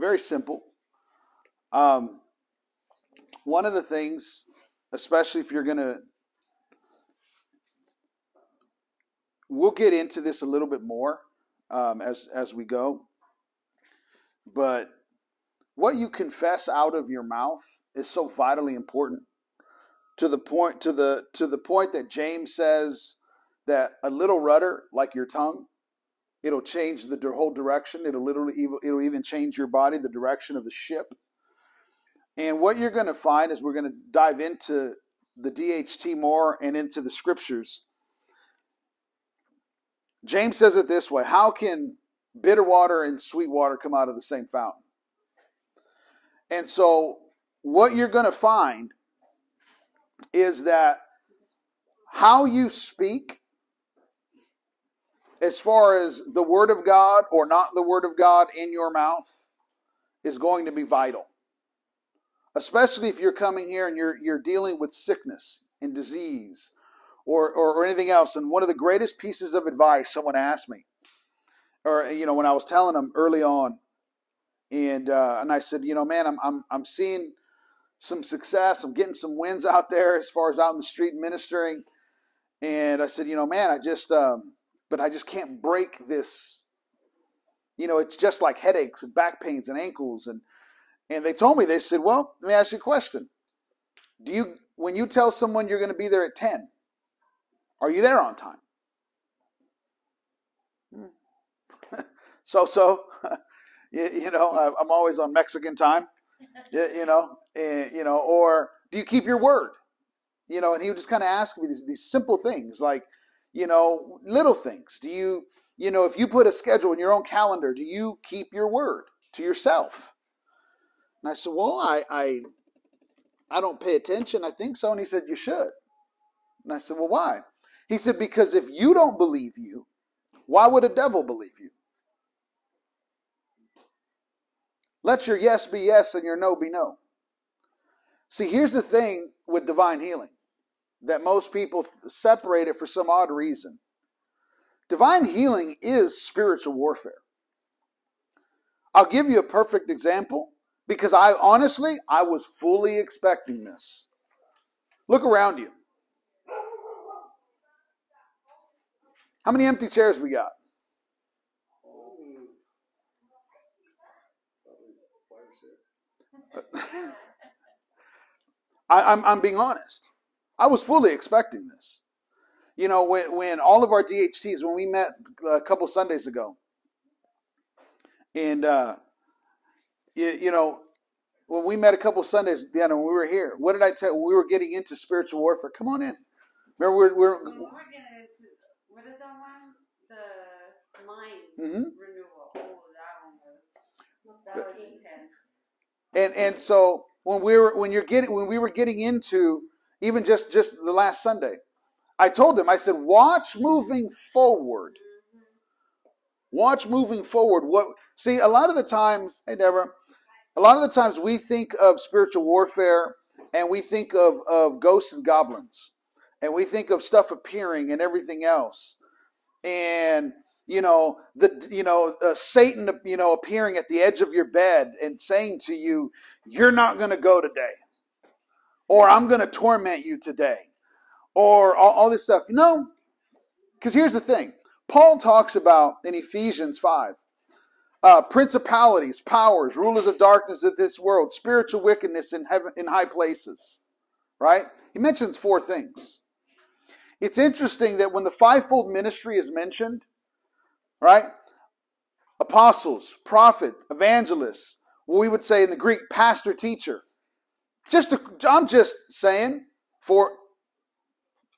Very simple. Um, one of the things, especially if you're going to, we'll get into this a little bit more um, as as we go. But what you confess out of your mouth is so vitally important to the point to the to the point that James says that a little rudder like your tongue it'll change the whole direction. It'll literally it'll even change your body the direction of the ship. And what you're going to find is we're going to dive into the DHT more and into the scriptures. James says it this way How can bitter water and sweet water come out of the same fountain? And so, what you're going to find is that how you speak, as far as the Word of God or not the Word of God in your mouth, is going to be vital. Especially if you're coming here and you're, you're dealing with sickness and disease or, or, or anything else. And one of the greatest pieces of advice someone asked me, or you know, when I was telling them early on, and uh, and I said, you know, man, I'm I'm I'm seeing some success. I'm getting some wins out there as far as out in the street ministering. And I said, you know, man, I just, um, but I just can't break this. You know, it's just like headaches and back pains and ankles. And and they told me, they said, well, let me ask you a question. Do you, when you tell someone you're going to be there at 10, are you there on time? Hmm. so, so, you, you, know, I'm always on Mexican time, you, you know, and, you know, or do you keep your word? You know, and he would just kind of ask me these, these simple things like, you know, little things. Do you, you know, if you put a schedule in your own calendar, do you keep your word to yourself? And I said, well, I, I, I don't pay attention. I think so. And he said, you should. And I said, well, why? He said, Because if you don't believe you, why would a devil believe you? Let your yes be yes and your no be no. See, here's the thing with divine healing that most people separate it for some odd reason. Divine healing is spiritual warfare. I'll give you a perfect example because I honestly, I was fully expecting this. Look around you. How many empty chairs we got? I, am I'm, I'm being honest. I was fully expecting this. You know, when, when all of our DHTs, when we met a couple Sundays ago, and, uh, you, you know, when we met a couple Sundays, then when we were here, what did I tell? We were getting into spiritual warfare. Come on in. Remember, we're, we're, we're getting what is that one? The mind mm-hmm. renewal. Oh, that one was, that was intense. And and so when we were when you're getting when we were getting into even just just the last Sunday, I told them I said watch moving forward. Watch moving forward. What see a lot of the times, hey Deborah, a lot of the times we think of spiritual warfare and we think of, of ghosts and goblins and we think of stuff appearing and everything else and you know the you know uh, satan you know appearing at the edge of your bed and saying to you you're not going to go today or i'm going to torment you today or all, all this stuff you know because here's the thing paul talks about in ephesians 5 uh, principalities powers rulers of darkness of this world spiritual wickedness in heaven in high places right he mentions four things it's interesting that when the fivefold ministry is mentioned, right? Apostles, prophet, evangelists, we would say in the Greek, pastor, teacher. Just i I'm just saying, for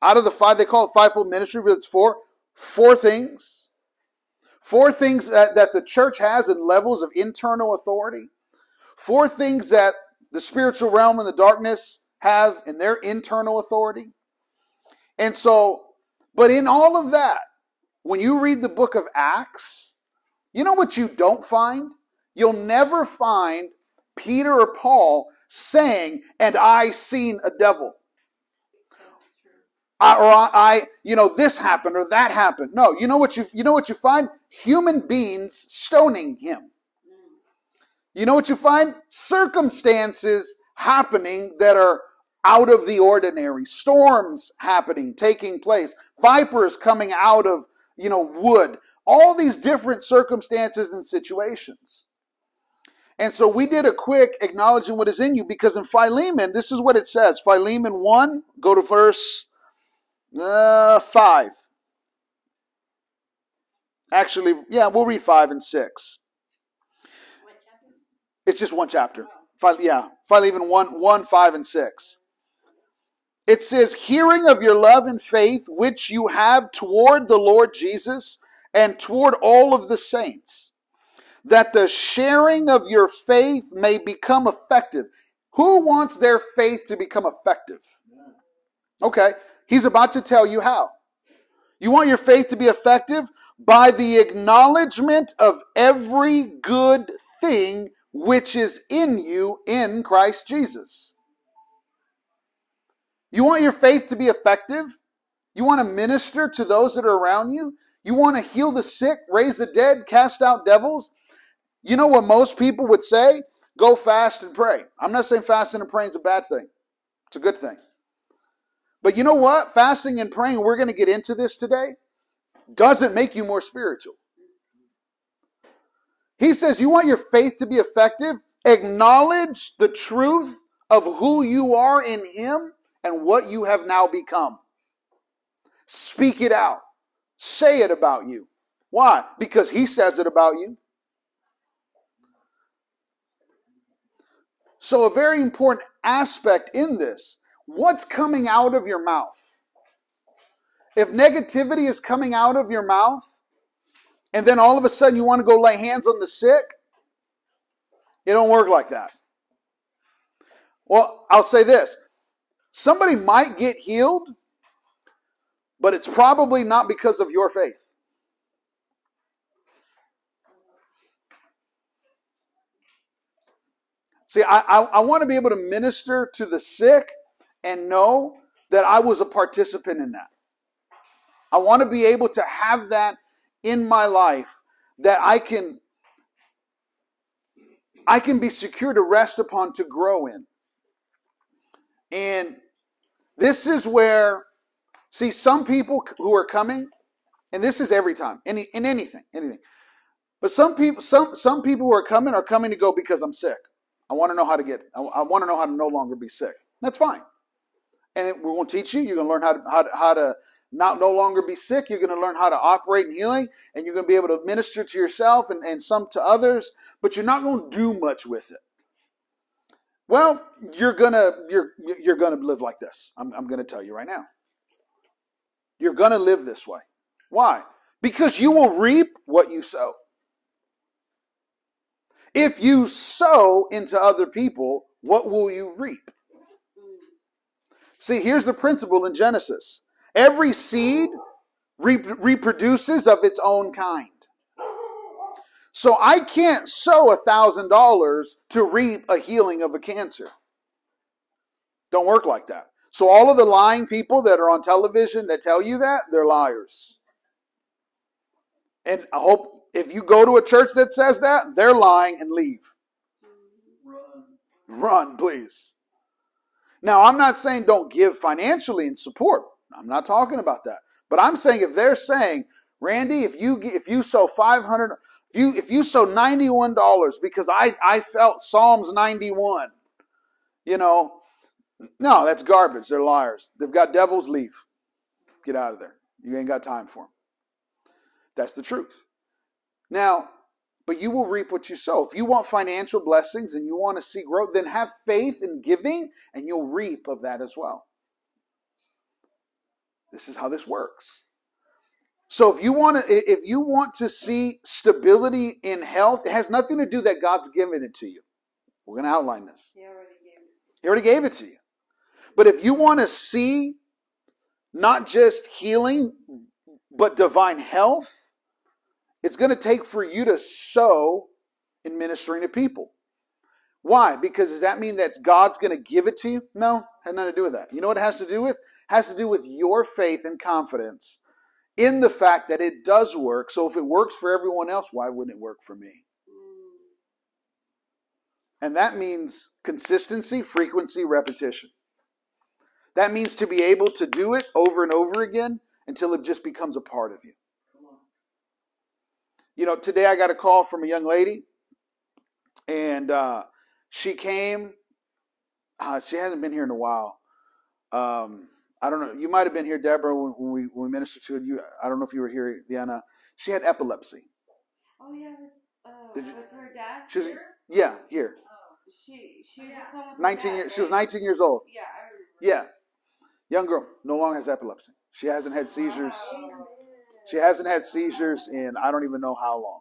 out of the five, they call it fivefold ministry, but it's four, four things. Four things that, that the church has in levels of internal authority. Four things that the spiritual realm and the darkness have in their internal authority. And so, but in all of that, when you read the book of Acts, you know what you don't find? You'll never find Peter or Paul saying, and I seen a devil. I, or I, I, you know, this happened or that happened. No, you know what you, you know what you find? Human beings stoning him. Mm. You know what you find? Circumstances happening that are out of the ordinary, storms happening, taking place, vipers coming out of, you know, wood, all these different circumstances and situations. And so we did a quick acknowledging what is in you because in Philemon, this is what it says. Philemon 1, go to verse uh, 5. Actually, yeah, we'll read 5 and 6. It's just one chapter. Yeah, Philemon 1, 1, 5, and 6. It says, Hearing of your love and faith which you have toward the Lord Jesus and toward all of the saints, that the sharing of your faith may become effective. Who wants their faith to become effective? Okay, he's about to tell you how. You want your faith to be effective? By the acknowledgement of every good thing which is in you in Christ Jesus. You want your faith to be effective? You want to minister to those that are around you? You want to heal the sick, raise the dead, cast out devils? You know what most people would say? Go fast and pray. I'm not saying fasting and praying is a bad thing, it's a good thing. But you know what? Fasting and praying, we're going to get into this today, doesn't make you more spiritual. He says, You want your faith to be effective? Acknowledge the truth of who you are in Him and what you have now become. Speak it out. Say it about you. Why? Because He says it about you. So, a very important aspect in this what's coming out of your mouth? If negativity is coming out of your mouth, and then all of a sudden you want to go lay hands on the sick, it don't work like that. Well, I'll say this somebody might get healed, but it's probably not because of your faith. See, I, I, I, want to be able to minister to the sick and know that I was a participant in that. I want to be able to have that in my life that I can I can be secure to rest upon to grow in. And this is where see some people who are coming and this is every time any in anything anything but some people some some people who are coming are coming to go because i'm sick i want to know how to get i, want to know how to no longer be sick that's fine and we're going to teach you you're going to learn how to how to, how to not no longer be sick. You're going to learn how to operate in healing, and you're going to be able to minister to yourself and, and some to others, but you're not going to do much with it. Well, you're gonna you're you're gonna live like this. I'm, I'm gonna tell you right now. You're gonna live this way. Why? Because you will reap what you sow. If you sow into other people, what will you reap? See, here's the principle in Genesis Every seed reproduces of its own kind. So I can't sow a thousand dollars to reap a healing of a cancer. Don't work like that. So all of the lying people that are on television that tell you that, they're liars. And I hope if you go to a church that says that, they're lying and leave. Run. Run, please. Now, I'm not saying don't give financially and support. I'm not talking about that. But I'm saying if they're saying, Randy, if you if you sow 500 if you if you sow $91 because I I felt Psalms 91, you know, no, that's garbage. They're liars. They've got devils, leave. Get out of there. You ain't got time for them. That's the truth. Now, but you will reap what you sow. If you want financial blessings and you want to see growth, then have faith in giving and you'll reap of that as well. This is how this works. So if you want to if you want to see stability in health, it has nothing to do that God's given it to you. We're going to outline this. He already gave it to you. He already gave it to you. But if you want to see not just healing but divine health, it's going to take for you to sow in ministering to people. Why? Because does that mean that God's going to give it to you? No, has nothing to do with that. You know what it has to do with? It has to do with your faith and confidence in the fact that it does work. So if it works for everyone else, why wouldn't it work for me? And that means consistency, frequency, repetition. That means to be able to do it over and over again until it just becomes a part of you. You know, today I got a call from a young lady, and uh, she came. Uh, she hasn't been here in a while. Um, I don't know. You might have been here, Deborah, when, when we when we ministered to you. I don't know if you were here, Diana. She had epilepsy. Oh yeah, with, uh, Did you- with her dad. She was here? yeah here. Oh, she she would come 19 years. She was 19 years old. Yeah, I remember. Yeah, young girl. No longer has epilepsy. She hasn't had seizures. Wow. She hasn't had seizures in I don't even know how long.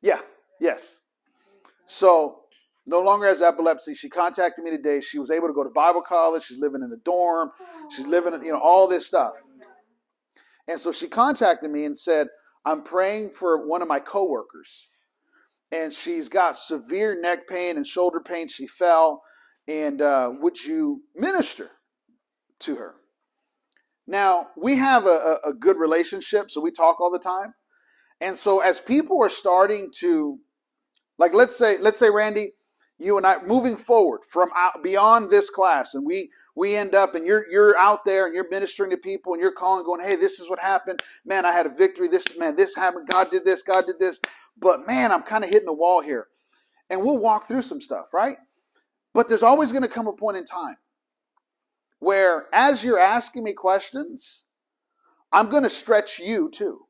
Yeah. Yes. So no longer has epilepsy. She contacted me today. She was able to go to Bible college. She's living in a dorm. She's living, you know, all this stuff. And so she contacted me and said, I'm praying for one of my coworkers. And she's got severe neck pain and shoulder pain. She fell. And uh, would you minister to her? Now, we have a, a, good relationship, so we talk all the time. And so as people are starting to, like, let's say, let's say, Randy, you and I moving forward from out beyond this class, and we we end up and you're you're out there and you're ministering to people and you're calling, going, hey, this is what happened. Man, I had a victory. This man, this happened. God did this. God did this. But man, I'm kind of hitting a wall here. And we'll walk through some stuff, right? But there's always going to come a point in time where, as you're asking me questions, I'm going to stretch you too.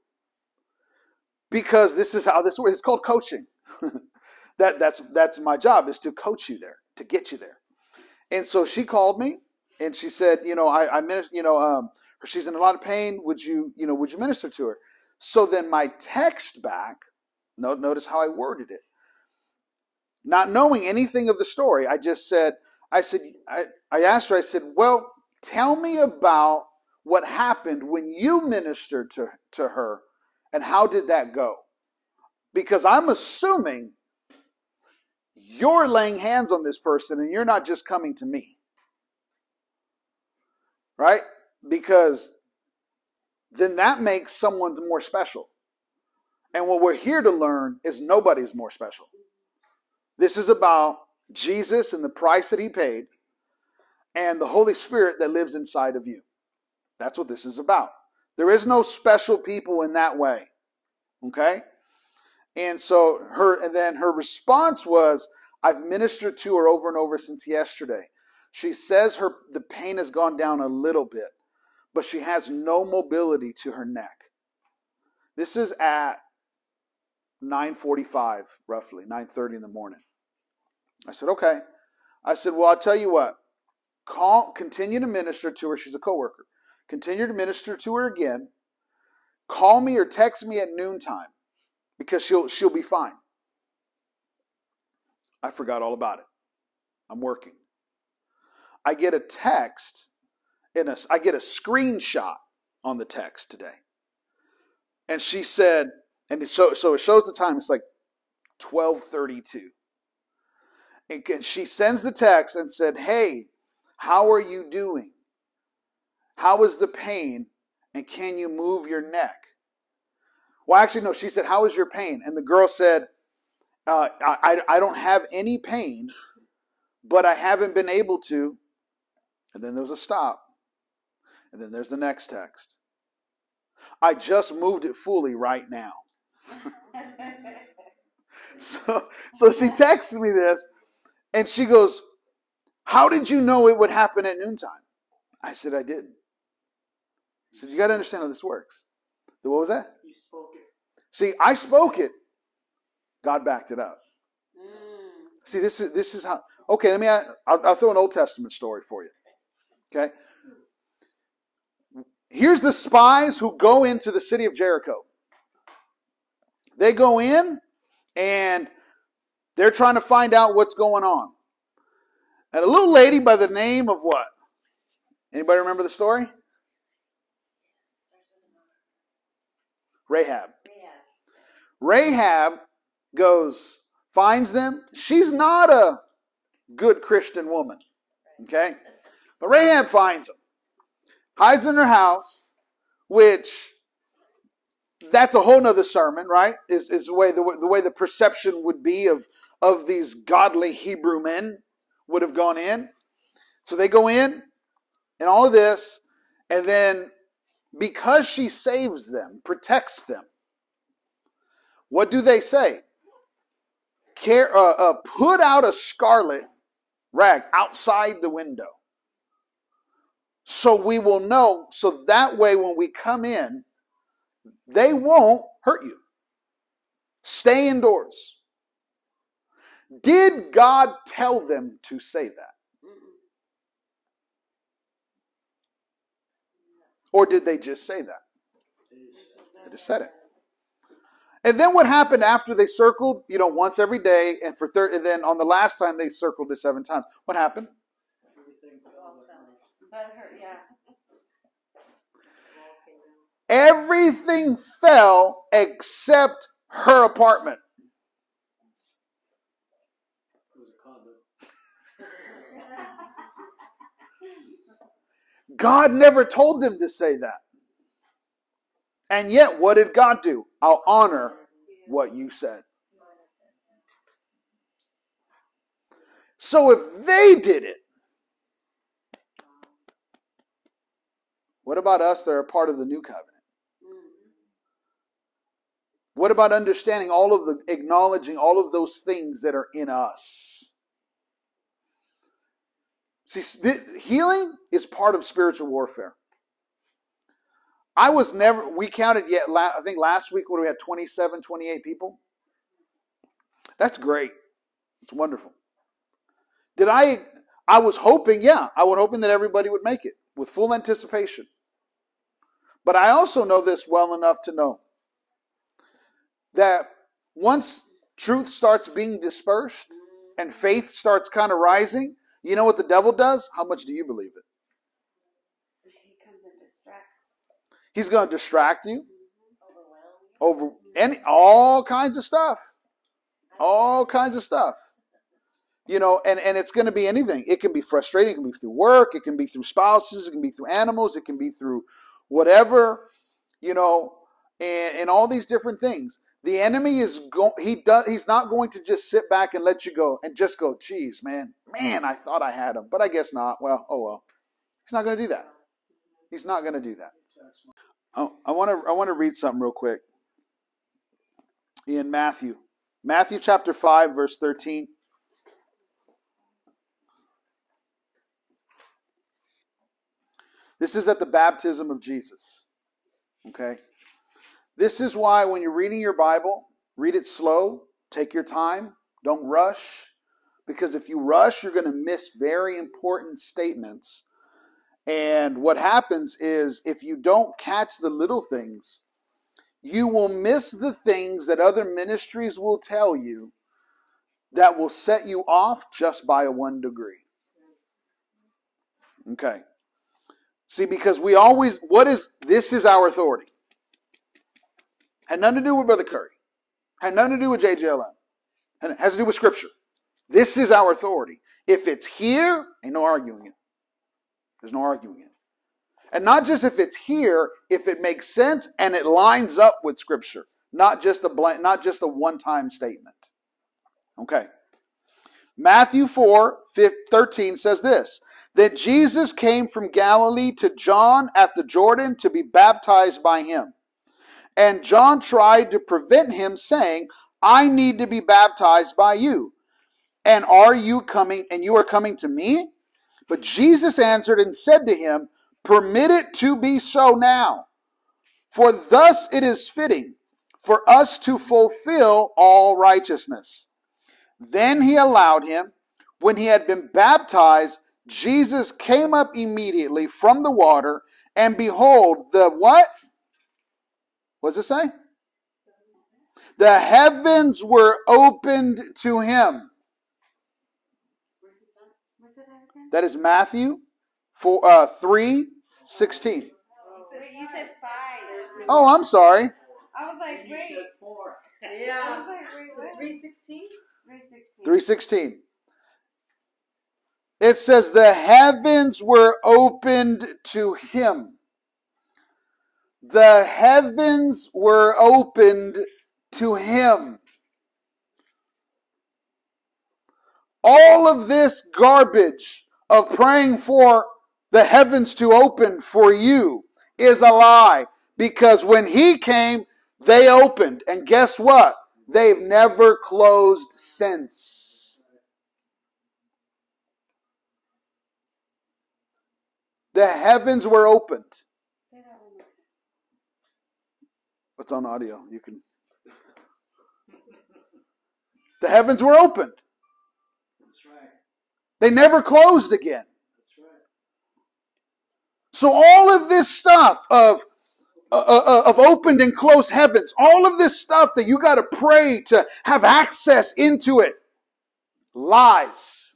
Because this is how this works. It's called coaching. that that's that's my job is to coach you there, to get you there. And so she called me and she said, you know, I, I minister, you know, um, she's in a lot of pain. Would you, you know, would you minister to her? So then my text back, notice how I worded it. Not knowing anything of the story, I just said, I said, I, I asked her, I said, well, tell me about what happened when you ministered to, to her and how did that go? Because I'm assuming you're laying hands on this person and you're not just coming to me. Right? Because then that makes someone more special. And what we're here to learn is nobody's more special. This is about Jesus and the price that he paid and the Holy Spirit that lives inside of you. That's what this is about. There is no special people in that way. Okay? And so her and then her response was, I've ministered to her over and over since yesterday. She says her the pain has gone down a little bit, but she has no mobility to her neck. This is at 9:45 roughly, 9:30 in the morning. I said, "Okay." I said, "Well, I'll tell you what. Call continue to minister to her. She's a coworker. Continue to minister to her again. Call me or text me at noontime because she'll she'll be fine." I forgot all about it. I'm working. I get a text in a I get a screenshot on the text today. And she said, and it so so it shows the time, it's like 1232. And she sends the text and said, Hey, how are you doing? How is the pain? And can you move your neck? Well, actually, no, she said, How is your pain? And the girl said, uh, I, I don't have any pain, but I haven't been able to. And then there's a stop. And then there's the next text. I just moved it fully right now. so, so she texts me this and she goes, How did you know it would happen at noontime? I said, I did. I said, You got to understand how this works. What was that? You spoke it. See, I spoke it. God backed it up. Mm. See, this is this is how. Okay, let me. I'll, I'll throw an Old Testament story for you. Okay. Here's the spies who go into the city of Jericho. They go in and they're trying to find out what's going on. And a little lady by the name of what? Anybody remember the story? Rahab. Rahab goes, finds them. She's not a good Christian woman. Okay? But Rahab finds them, hides in her house, which that's a whole nother sermon, right? Is is the way the, the way the perception would be of of these godly Hebrew men would have gone in. So they go in and all of this, and then because she saves them, protects them, what do they say? Care, uh, uh, put out a scarlet rag outside the window. So we will know, so that way when we come in, they won't hurt you. Stay indoors. Did God tell them to say that? Or did they just say that? They just said it. And then what happened after they circled, you know, once every day, and for third, and then on the last time they circled it seven times. What happened? Everything fell except her apartment. God never told them to say that. And yet, what did God do? I'll honor what you said. So if they did it, what about us that are part of the new covenant? What about understanding all of the, acknowledging all of those things that are in us? See, healing is part of spiritual warfare. I was never, we counted yet, I think last week when we had 27, 28 people. That's great. It's wonderful. Did I, I was hoping, yeah, I was hoping that everybody would make it with full anticipation. But I also know this well enough to know that once truth starts being dispersed and faith starts kind of rising, you know what the devil does? How much do you believe it? He comes and distracts. He's going to distract mm-hmm. you. Over any all kinds of stuff. All kinds of stuff. You know, and, and it's going to be anything. It can be frustrating. It can be through work. It can be through spouses. It can be through animals. It can be through whatever, you know, and, and all these different things. The enemy is go- he does he's not going to just sit back and let you go and just go, geez, man, man, I thought I had him, but I guess not. Well, oh well. He's not going to do that. He's not going to do that. Oh, I want to I want to read something real quick. In Matthew, Matthew chapter five, verse thirteen. This is at the baptism of Jesus. Okay. This is why when you're reading your Bible, read it slow, take your time, don't rush, because if you rush, you're going to miss very important statements. And what happens is if you don't catch the little things, you will miss the things that other ministries will tell you that will set you off just by one degree. Okay. See, because we always, what is, this is our authority. Had nothing to do with Brother Curry. Had nothing to do with JGLM. And it has to do with Scripture. This is our authority. If it's here, ain't no arguing it. There's no arguing it. And not just if it's here, if it makes sense and it lines up with Scripture, not just a blank, not just a one-time statement. Okay. Matthew 4, 13 says this that Jesus came from Galilee to John at the Jordan to be baptized by him. And John tried to prevent him, saying, I need to be baptized by you. And are you coming, and you are coming to me? But Jesus answered and said to him, Permit it to be so now. For thus it is fitting for us to fulfill all righteousness. Then he allowed him. When he had been baptized, Jesus came up immediately from the water, and behold, the what? What does it say? The heavens were opened to him. That is Matthew 4, uh, 3 16. You said five. Oh, I'm sorry. I was like, wait. I Yeah. was like, wait, what? Three sixteen? 316. 316. It says, The heavens were opened to him. the heavens were opened to him. All of this garbage of praying for the heavens to open for you is a lie because when he came, they opened. And guess what? They've never closed since. The heavens were opened. It's on audio. You can. The heavens were opened. They never closed again. So all of this stuff of uh, uh, of opened and closed heavens, all of this stuff that you got to pray to have access into it, lies.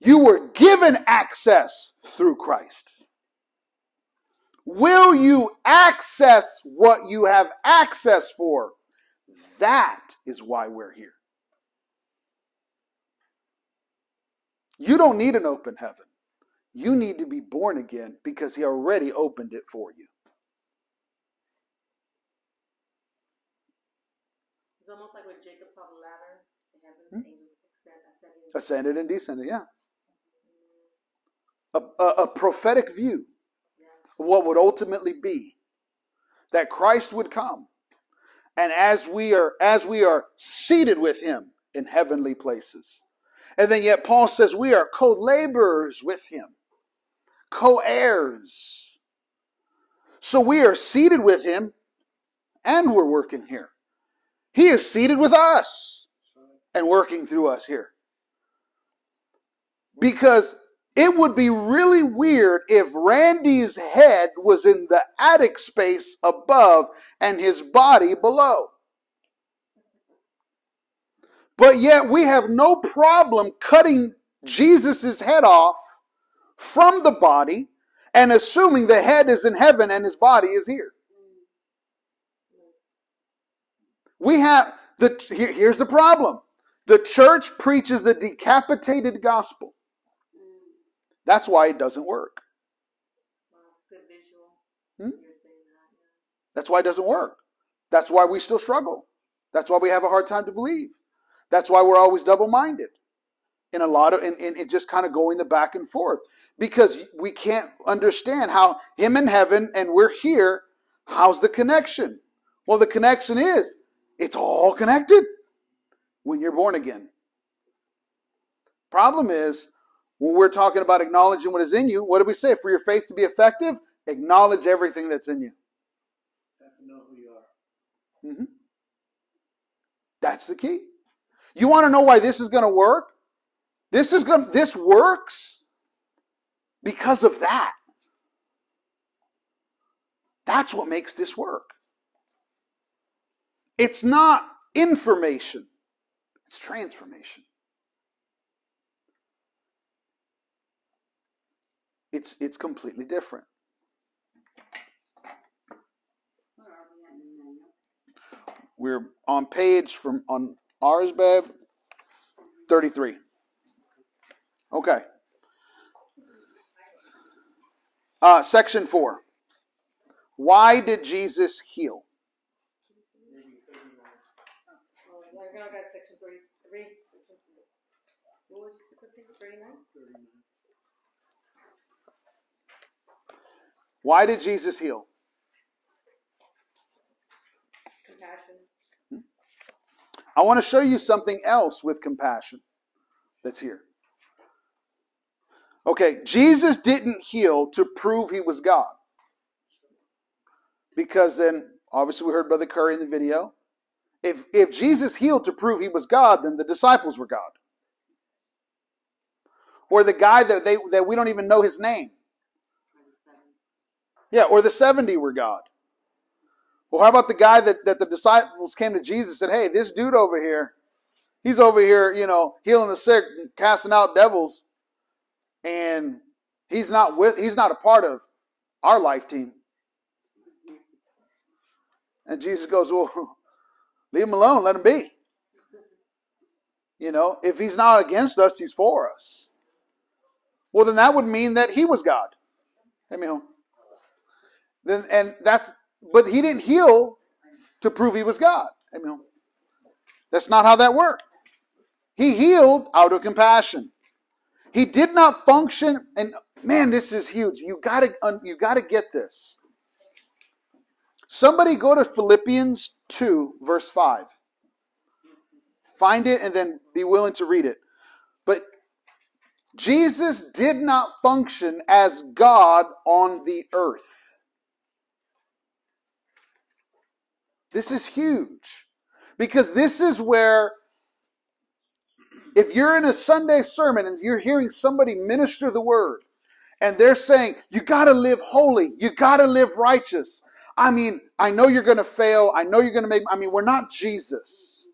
You were given access through Christ. Will you access what you have access for? That is why we're here. You don't need an open heaven. You need to be born again because He already opened it for you. It's almost like when Jacob saw the ladder to heaven, Hmm? the angels ascend. Ascended and descended, yeah. A, a, a prophetic view of what would ultimately be that Christ would come. And as we are as we are seated with him in heavenly places. And then yet Paul says we are co-laborers with him, co-heirs. So we are seated with him and we're working here. He is seated with us and working through us here. Because it would be really weird if Randy's head was in the attic space above and his body below. But yet we have no problem cutting Jesus' head off from the body and assuming the head is in heaven and his body is here. We have the here- here's the problem. The church preaches a decapitated gospel. That's why it doesn't work. Hmm? That's why it doesn't work. That's why we still struggle. That's why we have a hard time to believe. That's why we're always double minded in a lot of, in, in, in just kind of going the back and forth because we can't understand how him in heaven and we're here. How's the connection? Well, the connection is it's all connected when you're born again. Problem is, when we're talking about acknowledging what is in you, what do we say? For your faith to be effective, acknowledge everything that's in you. Have to know who you are. Mhm. That's the key. You want to know why this is going to work? This is going this works because of that. That's what makes this work. It's not information. It's transformation. It's it's completely different. We're on page from on ours, babe. 33. Okay. Uh, section 4. Why did Jesus heal? Maybe 39. Oh, we're gonna go to section three, three, section three. What was your secret page, thirty-nine? 39. Why did Jesus heal? Compassion. I want to show you something else with compassion that's here. Okay, Jesus didn't heal to prove he was God. Because then, obviously, we heard Brother Curry in the video. If, if Jesus healed to prove he was God, then the disciples were God. Or the guy that, they, that we don't even know his name. Yeah, or the 70 were God. Well, how about the guy that, that the disciples came to Jesus and said, Hey, this dude over here, he's over here, you know, healing the sick, casting out devils, and he's not with he's not a part of our life team. And Jesus goes, Well, leave him alone, let him be. You know, if he's not against us, he's for us. Well, then that would mean that he was God. Let me home. Then and that's but he didn't heal to prove he was God. Let me home. That's not how that worked. He healed out of compassion. He did not function and man, this is huge. You got to you got to get this. Somebody go to Philippians 2 verse 5. Find it and then be willing to read it. But Jesus did not function as God on the earth. This is huge because this is where, if you're in a Sunday sermon and you're hearing somebody minister the word and they're saying, you got to live holy, you got to live righteous. I mean, I know you're going to fail. I know you're going to make, I mean, we're not Jesus.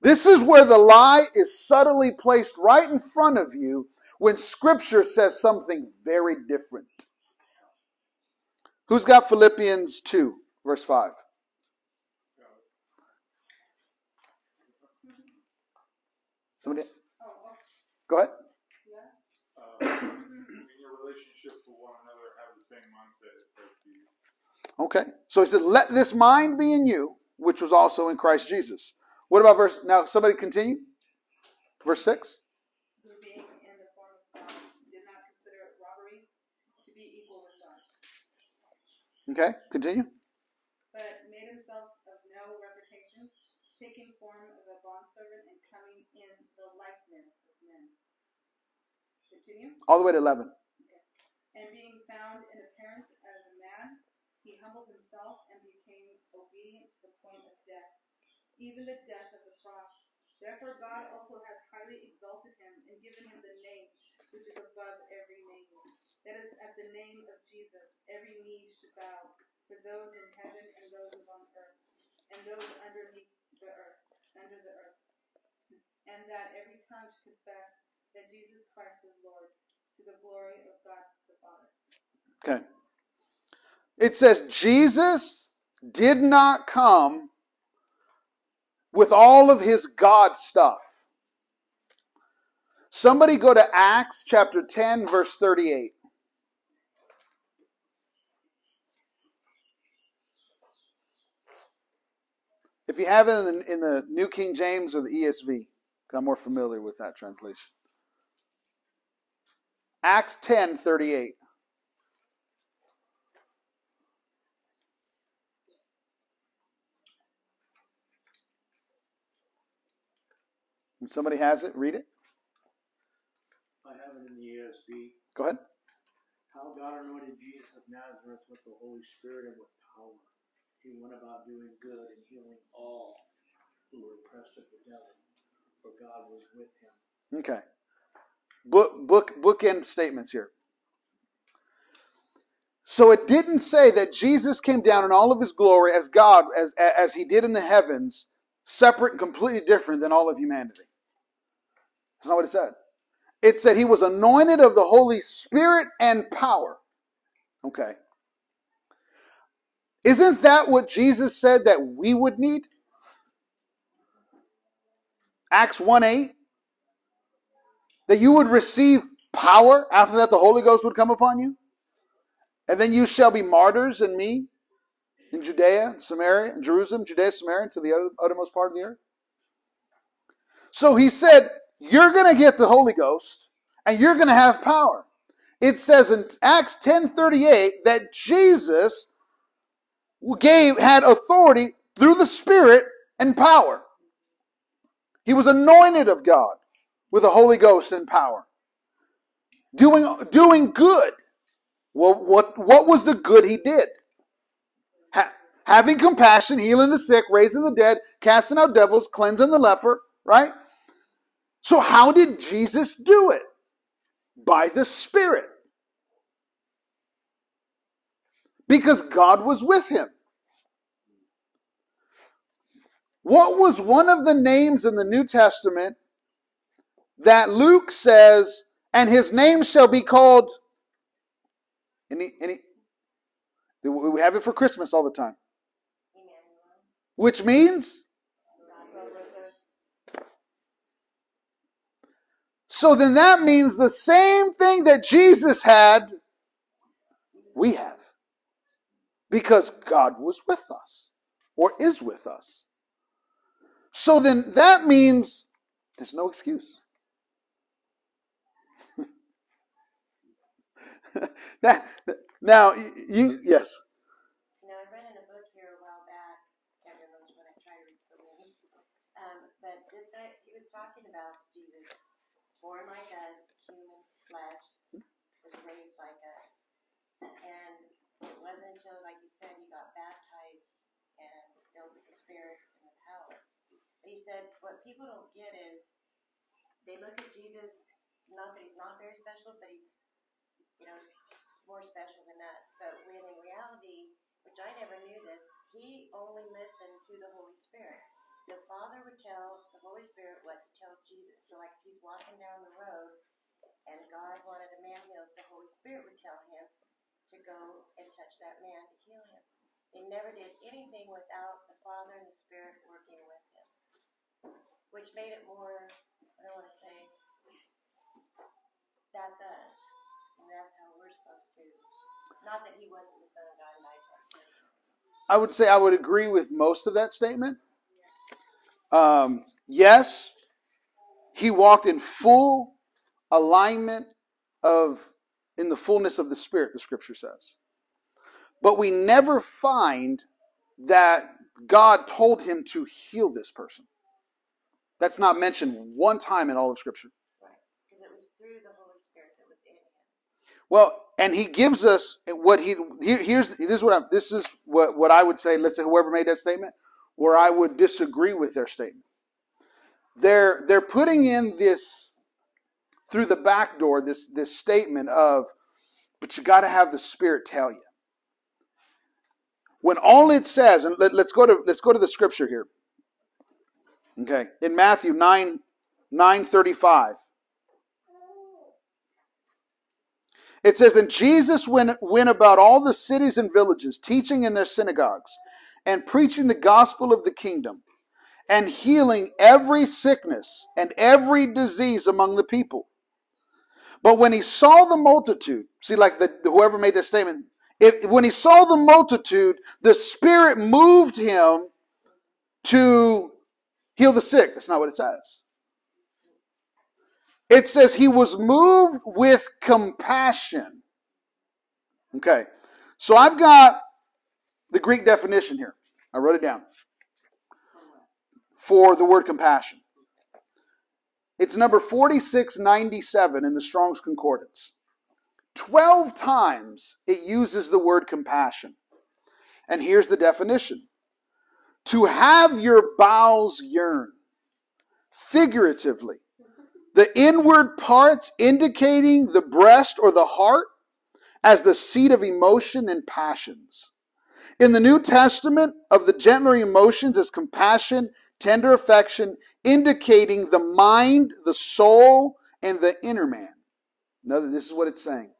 This is where the lie is subtly placed right in front of you when scripture says something very different. Who's got Philippians 2, verse 5? Somebody? Go ahead. Uh, in your relationship with one another, have the same mindset as Christ Okay. So he said, Let this mind be in you, which was also in Christ Jesus. What about verse? Now, somebody continue. Verse 6. Who being in the form of God did not consider it robbery to be equal with God, Okay. Continue. but made himself of no reputation, taking form of a bondservant and coming in the likeness of men. Continue. All the way to 11. And being found in appearance as a man, he humbled himself and became obedient to the point of death, even the death of the cross. Therefore God also has highly exalted him and given him the name which is above every name. That is, at the name of Jesus, every knee should bow, for those in heaven and those on earth, and those underneath the earth, under the earth. And that every tongue should confess that Jesus Christ is Lord, to the glory of God the Father. Okay. It says Jesus did not come with all of his God stuff. Somebody go to Acts chapter 10, verse 38. If you have it in the, in the New King James or the ESV, I'm more familiar with that translation. Acts 10, 38. When somebody has it, read it. I have it in the ESV. Go ahead. How God anointed Jesus of Nazareth with the Holy Spirit and with power. He went about doing good and healing all who were oppressed of the devil, for God was with him. Okay. Book book bookend statements here. So it didn't say that Jesus came down in all of his glory as God, as, as he did in the heavens, separate and completely different than all of humanity. That's not what it said. It said he was anointed of the Holy Spirit and power. Okay. Isn't that what Jesus said that we would need? Acts 1 8. That you would receive power. After that, the Holy Ghost would come upon you. And then you shall be martyrs in me in Judea and Samaria, and Jerusalem, Judea, Samaria, to the uttermost part of the earth. So he said, You're going to get the Holy Ghost and you're going to have power. It says in Acts 10:38 that Jesus gave had authority through the Spirit and power. He was anointed of God with the Holy Ghost and power. Doing, doing good. Well, what, what was the good he did? Ha- having compassion, healing the sick, raising the dead, casting out devils, cleansing the leper, right? So, how did Jesus do it? By the Spirit. Because God was with him. What was one of the names in the New Testament that Luke says, and his name shall be called? Any, any, we have it for Christmas all the time. Which means? So then that means the same thing that Jesus had We have. Because God was with us or is with us. So then that means there's no excuse. now, now, you, yes. You know, I read in a book here a while back. Um, but this guy, he was talking about Jesus, born like us, human flesh, was raised like us. And it wasn't until, like you said, he got baptized and filled with the Spirit and the power. But he said, what people don't get is they look at Jesus, not that he's not very special, but he's, you know, more special than us. But when in reality, which I never knew this, he only listened to the Holy Spirit. The Father would tell the Holy Spirit what to tell Jesus. So, like, if he's walking down the road and God wanted a man healed, the Holy Spirit would tell him to go and touch that man to heal him. They never did anything without the Father and the Spirit working with him, which made it more, I don't want to say, that's us. That's how we're supposed to. Not that he wasn't the Son of God and I can't. I would say I would agree with most of that statement. Um, yes, he walked in full alignment of, in the fullness of the Spirit, the scripture says. But we never find that God told him to heal this person. That's not mentioned one time in all of scripture. Because it was through the Holy Spirit that was in him. Well, and he gives us what he here, here's this is what I'm, this is what what I would say. Let's say whoever made that statement, where I would disagree with their statement. They're they're putting in this through the back door this this statement of, but you got to have the Spirit tell you. When all it says, and let, let's go to let's go to the scripture here. Okay, in Matthew nine nine thirty five. It says, Then Jesus went, went about all the cities and villages, teaching in their synagogues, and preaching the gospel of the kingdom, and healing every sickness and every disease among the people. But when he saw the multitude, see, like the, whoever made this statement, if, when he saw the multitude, the Spirit moved him to heal the sick. That's not what it says. It says he was moved with compassion. Okay, so I've got the Greek definition here. I wrote it down for the word compassion. It's number 4697 in the Strong's Concordance. 12 times it uses the word compassion. And here's the definition to have your bowels yearn, figuratively, the inward parts indicating the breast or the heart as the seat of emotion and passions. In the New Testament, of the gentler emotions as compassion, tender affection, indicating the mind, the soul, and the inner man. Now, this is what it's saying.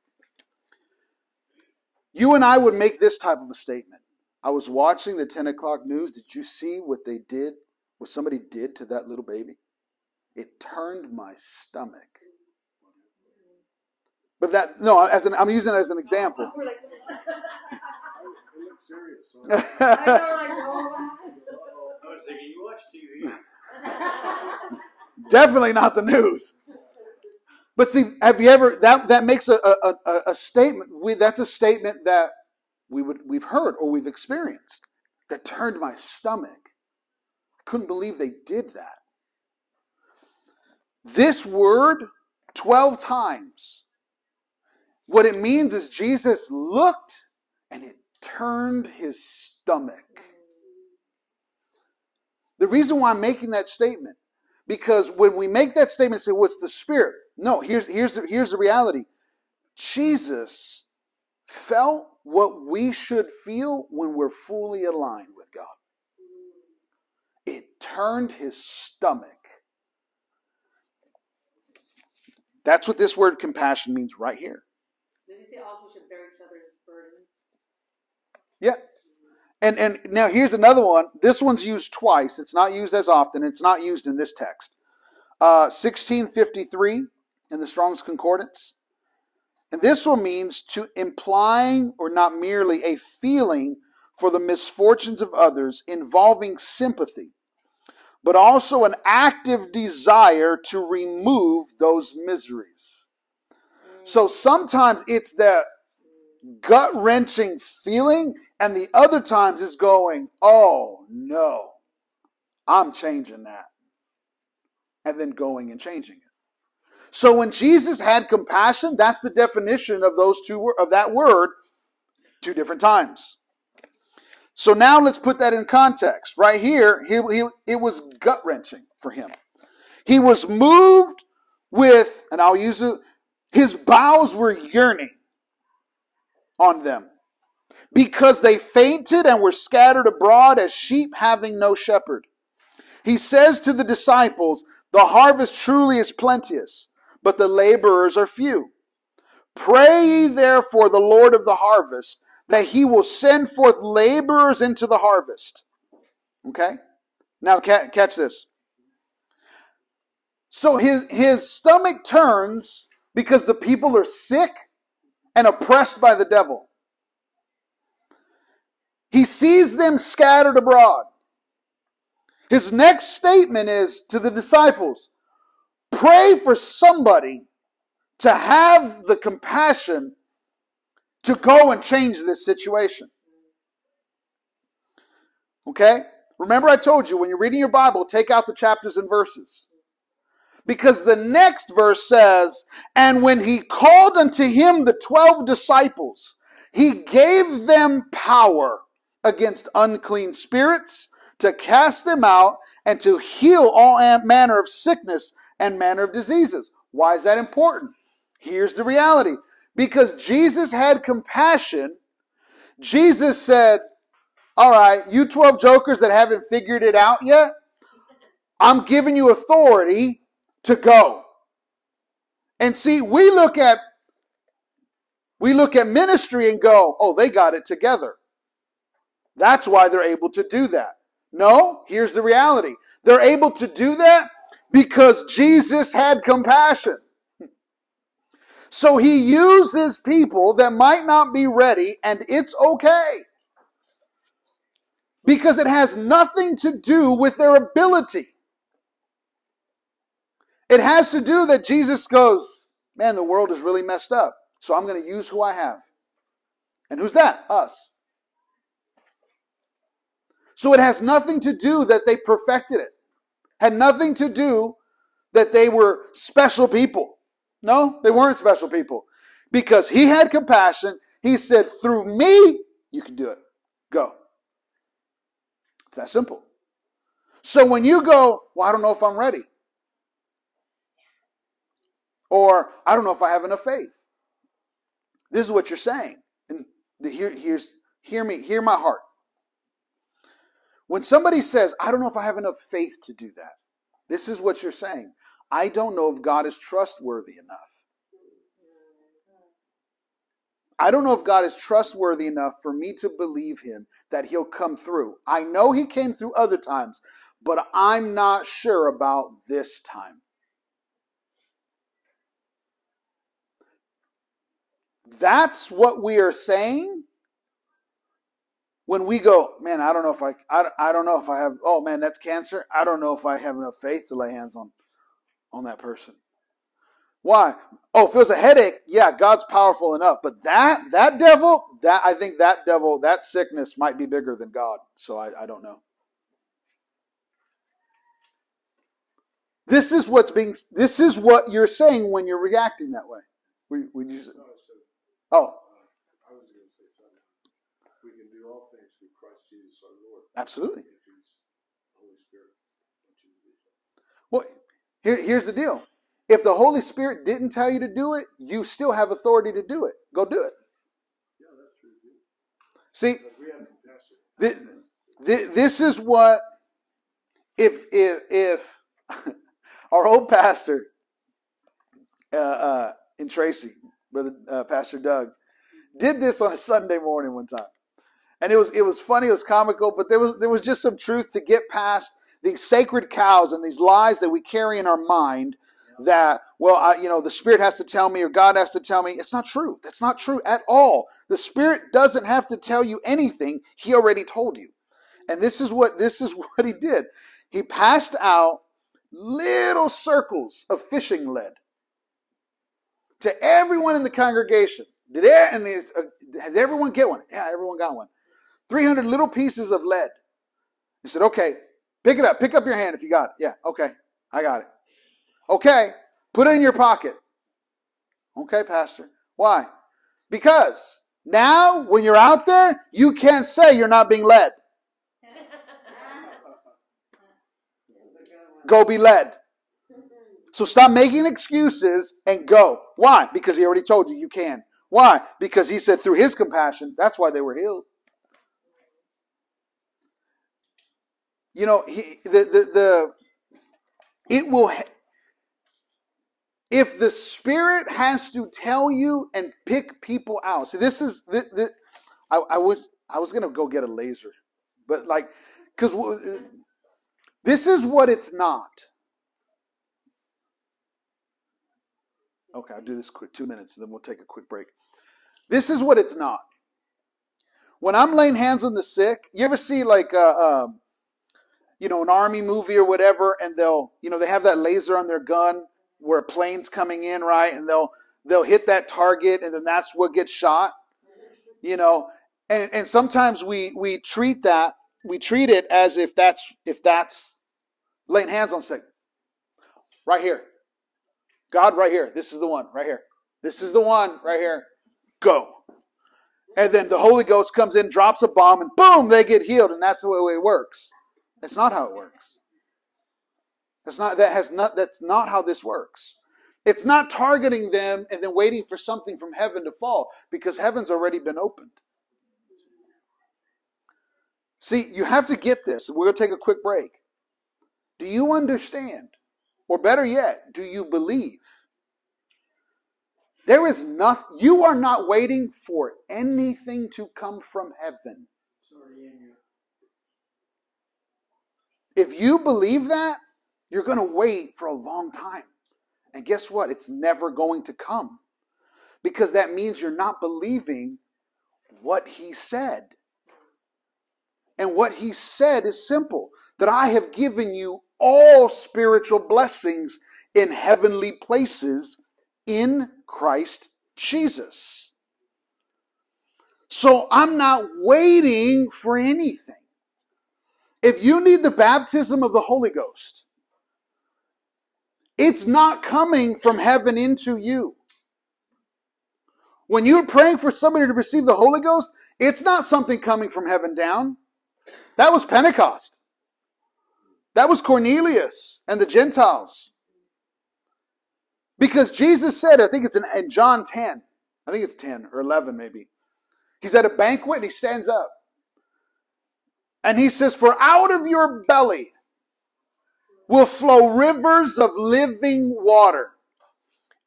You and I would make this type of a statement. I was watching the 10 o'clock news. Did you see what they did, what somebody did to that little baby? It turned my stomach. But that, no, as an, I'm using it as an example. We're like, It looks serious. So. I know, we're like, I was thinking, you watch TV. wow. Definitely not the news. But see, have you ever that that makes a a, a, a statement? We, that's a statement that we would we've heard or we've experienced that turned my stomach. I couldn't believe they did that. This word 12 times. What it means is Jesus looked and it turned his stomach. The reason why I'm making that statement, because when we make that statement, say, "What's the Spirit?" No, here's here's the, here's the reality. Jesus felt what we should feel when we're fully aligned with God. It turned his stomach. That's what this word compassion means right here. Does he say also should bear each other's burdens? Yeah. And and now here's another one. This one's used twice. It's not used as often. It's not used in this text. Uh, 1653 in the Strong's Concordance. And this one means to implying or not merely a feeling for the misfortunes of others involving sympathy, but also an active desire to remove those miseries. So mm. sometimes it's that gut wrenching feeling, and the other times it's going, oh no, I'm changing that. And then going and changing it. So when Jesus had compassion, that's the definition of those two of that word two different times. So now let's put that in context. Right here, he, he, it was gut wrenching for him. He was moved with, and I'll use it, his bowels were yearning on them because they fainted and were scattered abroad as sheep having no shepherd. He says to the disciples, The harvest truly is plenteous, but the laborers are few. Pray ye therefore the Lord of the harvest that he will send forth laborers into the harvest. Okay? Now catch this. So his, his stomach turns because the people are sick and oppressed by the devil. He sees them scattered abroad. His next statement is to the disciples pray for somebody to have the compassion to go and change this situation. Okay? Remember, I told you when you're reading your Bible, take out the chapters and verses. Because the next verse says, And when he called unto him the twelve disciples, he gave them power against unclean spirits to cast them out and to heal all manner of sickness and manner of diseases. Why is that important? Here's the reality because Jesus had compassion, Jesus said, All right, you 12 jokers that haven't figured it out yet, I'm giving you authority to go. And see, we look at we look at ministry and go, "Oh, they got it together." That's why they're able to do that. No, here's the reality. They're able to do that because Jesus had compassion. So he uses people that might not be ready, and it's okay. Because it has nothing to do with their ability. It has to do that Jesus goes, Man, the world is really messed up. So I'm going to use who I have. And who's that? Us. So it has nothing to do that they perfected it. Had nothing to do that they were special people. No, they weren't special people. Because he had compassion. He said, through me, you can do it. Go. It's that simple. So when you go, well, I don't know if I'm ready. Or I don't know if I have enough faith. This is what you're saying. And the, here, here's, hear me, hear my heart. When somebody says, I don't know if I have enough faith to do that, this is what you're saying. I don't know if God is trustworthy enough. I don't know if God is trustworthy enough for me to believe him that he'll come through. I know he came through other times, but I'm not sure about this time. That's what we are saying when we go, man, I don't know if I, I, I don't know if I have, oh man, that's cancer. I don't know if I have enough faith to lay hands on on that person. Why? Oh, if it was a headache, yeah, God's powerful enough. But that that devil, that I think that devil, that sickness might be bigger than God. So I, I don't know. This is what's being. This is what you're saying when you're reacting that way. We we use it. Oh. Uh, I was going to say something. We can do all things through Christ Jesus our Lord. Absolutely. If He's Holy Spirit. Well, here, here's the deal. If the Holy Spirit didn't tell you to do it, you still have authority to do it. Go do it. Yeah, true. See, But we have compassion. thi- thi- this is what if if if our old pastor uh, uh, in Tracy, brother uh, Pastor Doug, did this on a Sunday morning one time, and it was it was funny, it was comical, but there was there was just some truth to get past these sacred cows and these lies that we carry in our mind that well I, you know the spirit has to tell me or god has to tell me. It's not true. That's not true at all. The spirit doesn't have to tell you anything. He already told you. And this is what this is what he did. He passed out little circles of fishing lead to everyone in the congregation. Did, there, and uh, did everyone get one? Yeah everyone got one. 300 little pieces of lead. He said okay pick it up pick up your hand if you got it yeah okay i got it Okay, put it in your pocket. Okay, Pastor. Why? Because now when you're out there, you can't say you're not being led. Go be led. So stop making excuses and go. Why? Because he already told you you can. Why? Because he said through his compassion, that's why they were healed. You know, he the the, the it will if the spirit has to tell you and pick people out. See this is the, this, I, I was i was gonna go get a laser but like because this is what it's not. Okay i'll do this quick two minutes and then we'll take a quick break. This is what it's not. When i'm laying hands on the sick you ever see like uh, um, you know an army movie or whatever and they'll you know they have that laser on their gun where a plane's coming in, right? And they'll they'll hit that target, and then that's what gets shot. You know, and and sometimes we we treat that we treat it as if that's if that's laying hands on sick. Right here, God, right here. This is the one, right here. This is the one, right here. Go. And then the Holy Ghost comes in, drops a bomb, and boom, they get healed, and that's the way it works. That's not how it works. That's not that has not that's not how this works. It's not targeting them and then waiting for something from heaven to fall because heaven's already been opened. See, you have to get this. We're going to take a quick break. Do you understand? Or better yet, do you believe? There is nothing, you are not waiting for anything to come from heaven. If you believe that, you're going to wait for a long time. And guess what? It's never going to come. Because that means you're not believing what he said. And what he said is simple that I have given you all spiritual blessings in heavenly places in Christ Jesus. So I'm not waiting for anything. If you need the baptism of the Holy Ghost, it's not coming from heaven into you. When you're praying for somebody to receive the Holy Ghost, it's not something coming from heaven down. That was Pentecost. That was Cornelius and the Gentiles. Because Jesus said, I think it's in, John 10, I think it's 10 or 11 maybe. He's at a banquet and he stands up. And he says, For out of your belly will flow rivers of living water.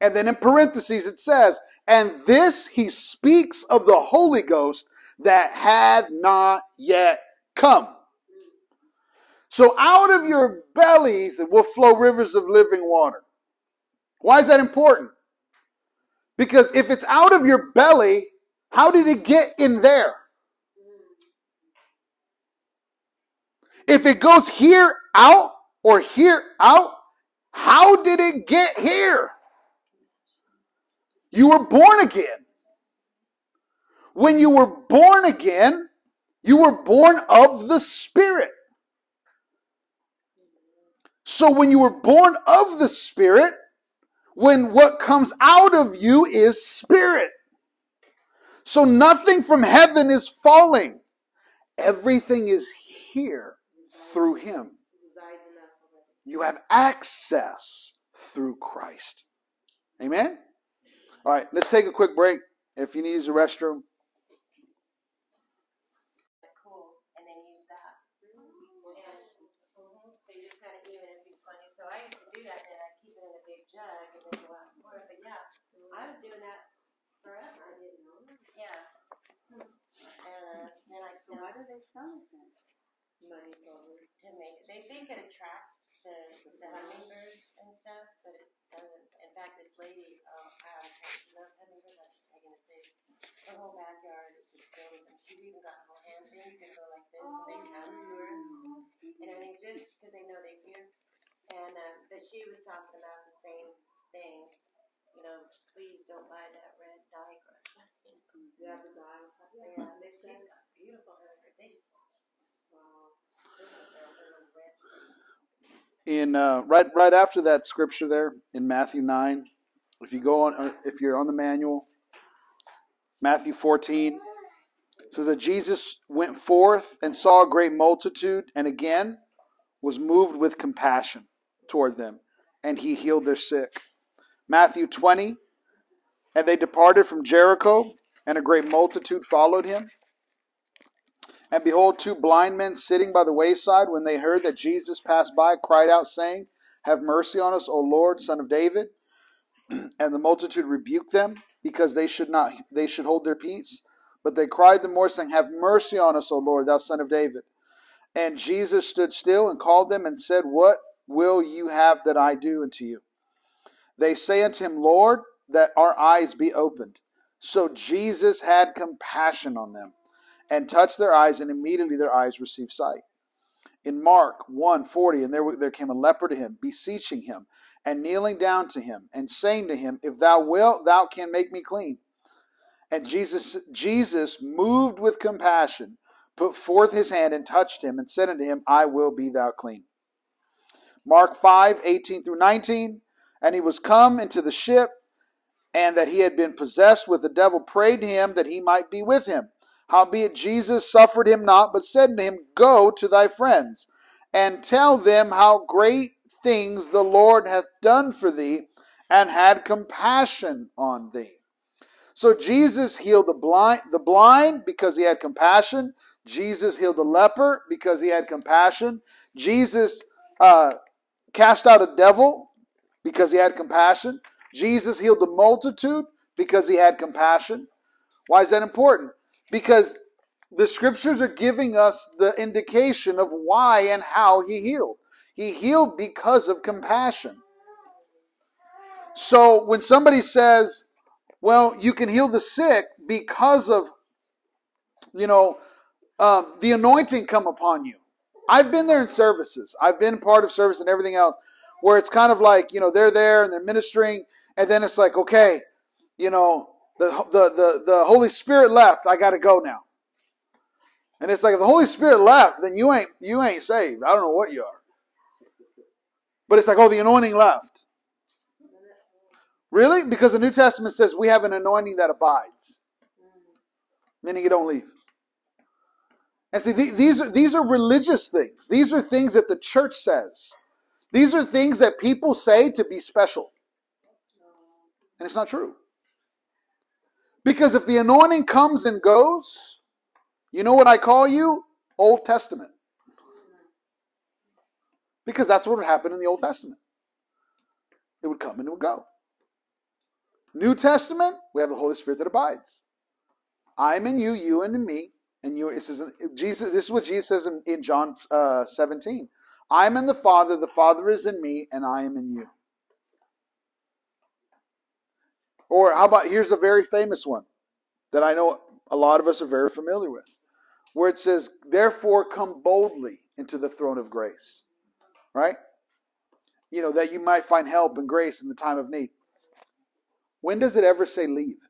And then in parentheses it says, and this he speaks of the Holy Ghost that had not yet come. So out of your bellies will flow rivers of living water. Why is that important? Because if it's out of your belly, how did it get in there? If it goes here out, or here out, how did it get here? You were born again. When you were born again, you were born of the Spirit. So when you were born of the Spirit, when what comes out of you is Spirit. So nothing from heaven is falling. Everything is here through Him. You have access through Christ. Amen? All right, let's take a quick break. If you need to use the restroom, Cool, and then use that. And, mhm, so you just kind of even if you money to make. They think it attracts the the hummingbirds and stuff, but it doesn't. In fact, this lady, uh, I love hummingbirds. I'm gonna say her whole backyard is just filled with them. She's even got little hand things that go like this, and they come to her, and I mean, just because they know they hear. And uh, but she was talking about the same thing. You know, please don't buy that red diagram. yeah, the diagram. Yeah, she's got beautiful hummingbirds. They just in uh, right right after that scripture there in Matthew nine. If you go on, uh, if you're on the manual, Matthew fourteen says that Jesus went forth and saw a great multitude, and again was moved with compassion toward them, and he healed their sick. Matthew twenty, and they departed from Jericho, and a great multitude followed him. And behold, two blind men sitting by the wayside, when they heard that Jesus passed by, cried out, saying, Have mercy on us, O Lord, son of David. And the multitude rebuked them, because they should not they should hold their peace. But they cried the more, saying, Have mercy on us, O Lord, thou son of David. And Jesus stood still and called them and said, What will you have that I do unto you? They say unto him, Lord, that our eyes be opened. So Jesus had compassion on them and touched their eyes, and immediately their eyes received sight. In Mark 1 40, and there, there came a leper to him, beseeching him, and kneeling down to him, and saying to him, If thou wilt, thou can make me clean. And Jesus, Jesus, moved with compassion, put forth his hand and touched him, and said unto him, I will be thou clean. Mark 5 18 through 19, and he was come into the ship, and that he had been possessed with the devil, prayed him that he might be with him. Howbeit Jesus suffered him not, but said to him, Go to thy friends, and tell them how great things the Lord hath done for thee, and had compassion on thee. So Jesus healed the blind, the blind because he had compassion. Jesus healed the leper because he had compassion. Jesus uh, cast out a devil because he had compassion. Jesus healed the multitude because he had compassion. Why is that important? Because the scriptures are giving us the indication of why and how he healed. He healed because of compassion. So when somebody says, well, you can heal the sick because of, you know, um, the anointing come upon you. I've been there in services. I've been part of service and everything else where it's kind of like, you know, they're there and they're ministering, and then it's like, okay, you know, the, the, the, the Holy Spirit left. I got to go now. And it's like if the Holy Spirit left, then you ain't you ain't saved. I don't know what you are. But it's like, oh, the anointing left. Really? Because the New Testament says we have an anointing that abides, meaning you don't leave. And see, these are these are religious things. These are things that the church says. These are things that people say to be special, and it's not true. Because if the anointing comes and goes, you know what I call you? Old Testament. Because that's what would happen in the Old Testament. It would come and it would go. New Testament, we have the Holy Spirit that abides. I'm in you, you and in me, and you. It says Jesus. This is what Jesus says in, in John uh, 17. I'm in the Father, the Father is in me, and I am in you. Or how about here's a very famous one that I know a lot of us are very familiar with, where it says, "Therefore, come boldly into the throne of grace." Right? You know that you might find help and grace in the time of need. When does it ever say leave?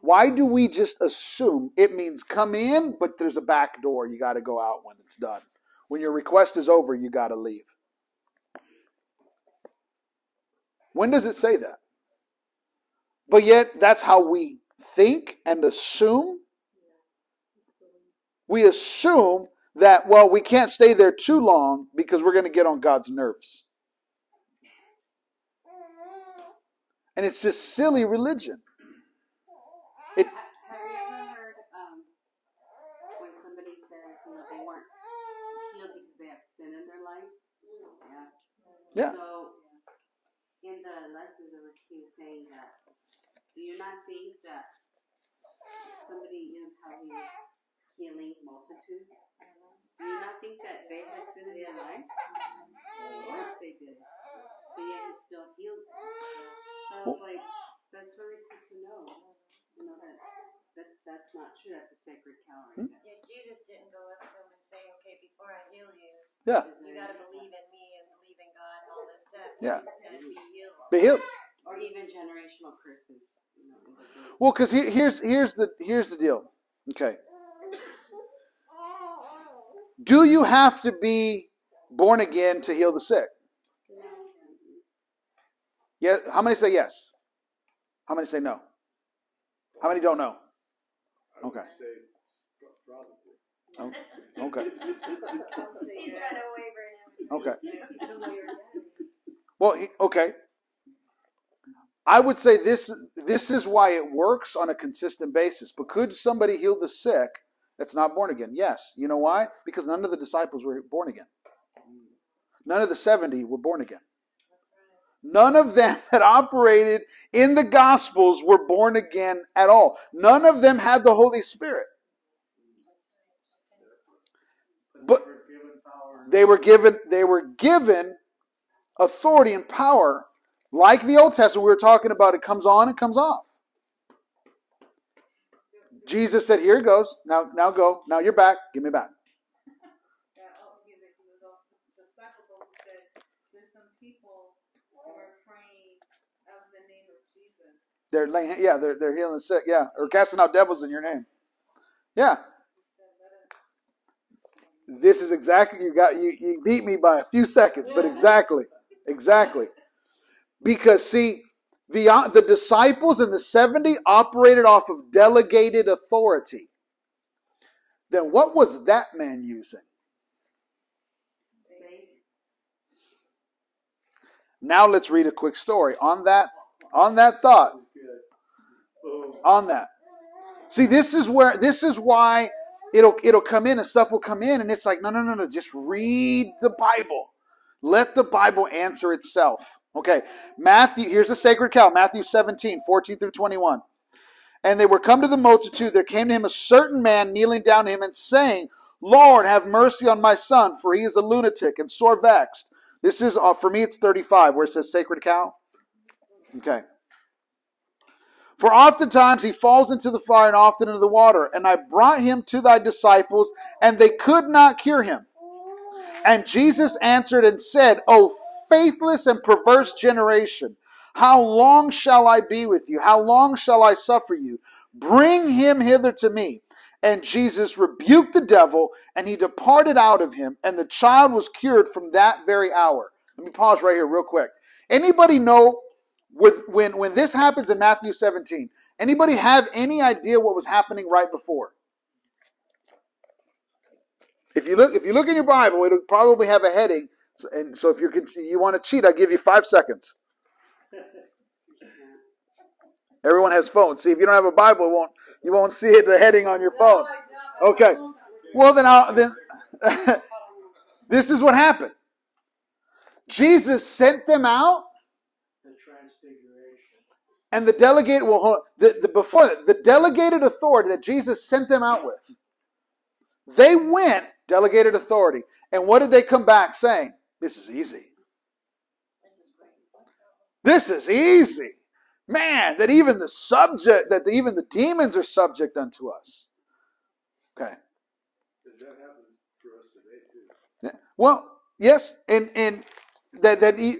Why do we just assume it means come in, but there's a back door you got to go out when it's done? When your request is over, you got to leave. When does it say that? But yet, that's how we think and assume. We assume that, well, we can't stay there too long because we're going to get on God's nerves. And it's just silly religion. It, Have you ever heard um, when somebody says, you know, they weren't healed because they have sin in their life? Yeah. Yeah. So in the lesson, there was he was saying that. Do you not think that somebody, you know, how he was healing multitudes? Do you not think that they had sin in their life? Of course they did. But yet he still healed them. So I was like, that's really good to know. You know that that's that's not true. That's a sacred cow. right there. Hmm? Yeah, Jesus didn't go up to him and say, okay, before I heal you, Yeah. you got to believe in me and Yeah. Said be healed. Be healed. Or even generational curses. You know, in the group. Well, because here's here's the here's the deal. Okay. Do you have to be born again to heal the sick? Yeah. How many say yes? How many say no? How many don't know? I Okay. say pro- probably. Oh, okay. He's trying to waver Okay. Well, okay. I would say this this is why it works on a consistent basis. But could somebody heal the sick that's not born again? Yes. You know why? Because none of the disciples were born again. None of the 70 were born again. None of them that operated in the Gospels were born again at all. None of them had the Holy Spirit. But-. They were given they were given authority and power like the Old Testament we were talking about it comes on and comes off. Jesus said, "Here it goes. Now now go. Now you're back. Give me back." Yeah, he, he was also, the disciples also said, there's some people who are praying of the name of Jesus. They're laying yeah, they're they're healing the sick, yeah, or casting out devils in your name. Yeah. He said, let us This is exactly you got you you beat me by a few seconds, but exactly. Exactly. Because see, the uh, the disciples and the 70 operated off of delegated authority. Then what was that man using? Now let's read a quick story on that on that thought. On that. See, this is where this is why it'll it'll come in and stuff will come in, and it's like, no, no, no, no, just read the Bible. Let the Bible answer itself. Okay, Matthew, here's a sacred cow, Matthew 17, 14 through 21. And they were come to the multitude, there came to him a certain man kneeling down to him and saying, Lord, have mercy on my son, for he is a lunatic and sore vexed. This is, uh, for me, it's 35, where it says sacred cow. Okay. For oftentimes he falls into the fire and often into the water. And I brought him to thy disciples, and they could not cure him. And Jesus answered and said, O faithless and perverse generation, how long shall I be with you? How long shall I suffer you? Bring him hither to me. And Jesus rebuked the devil, and he departed out of him, and the child was cured from that very hour. Let me pause right here, real quick. Anybody know with when when this happens in Matthew 17? Anybody have any idea what was happening right before? If you look, if you look in your Bible, it'll probably have a heading. So- And so, if you're you want to cheat, I'll give you five seconds. Everyone has phones. See, if you don't have a Bible, it won't you won't see it the heading on your phone. Okay. Well, then I'll then. this is what happened. Jesus sent them out, The transfiguration. and the delegated well, hold the, the before the delegated authority that Jesus sent them out with. They went delegated authority, and what did they come back saying? This is easy. This is easy. Man, that even the subject, that even the demons are subject unto us. Okay. Does that happen for us today too? Yeah. Well, yes, and and that that he,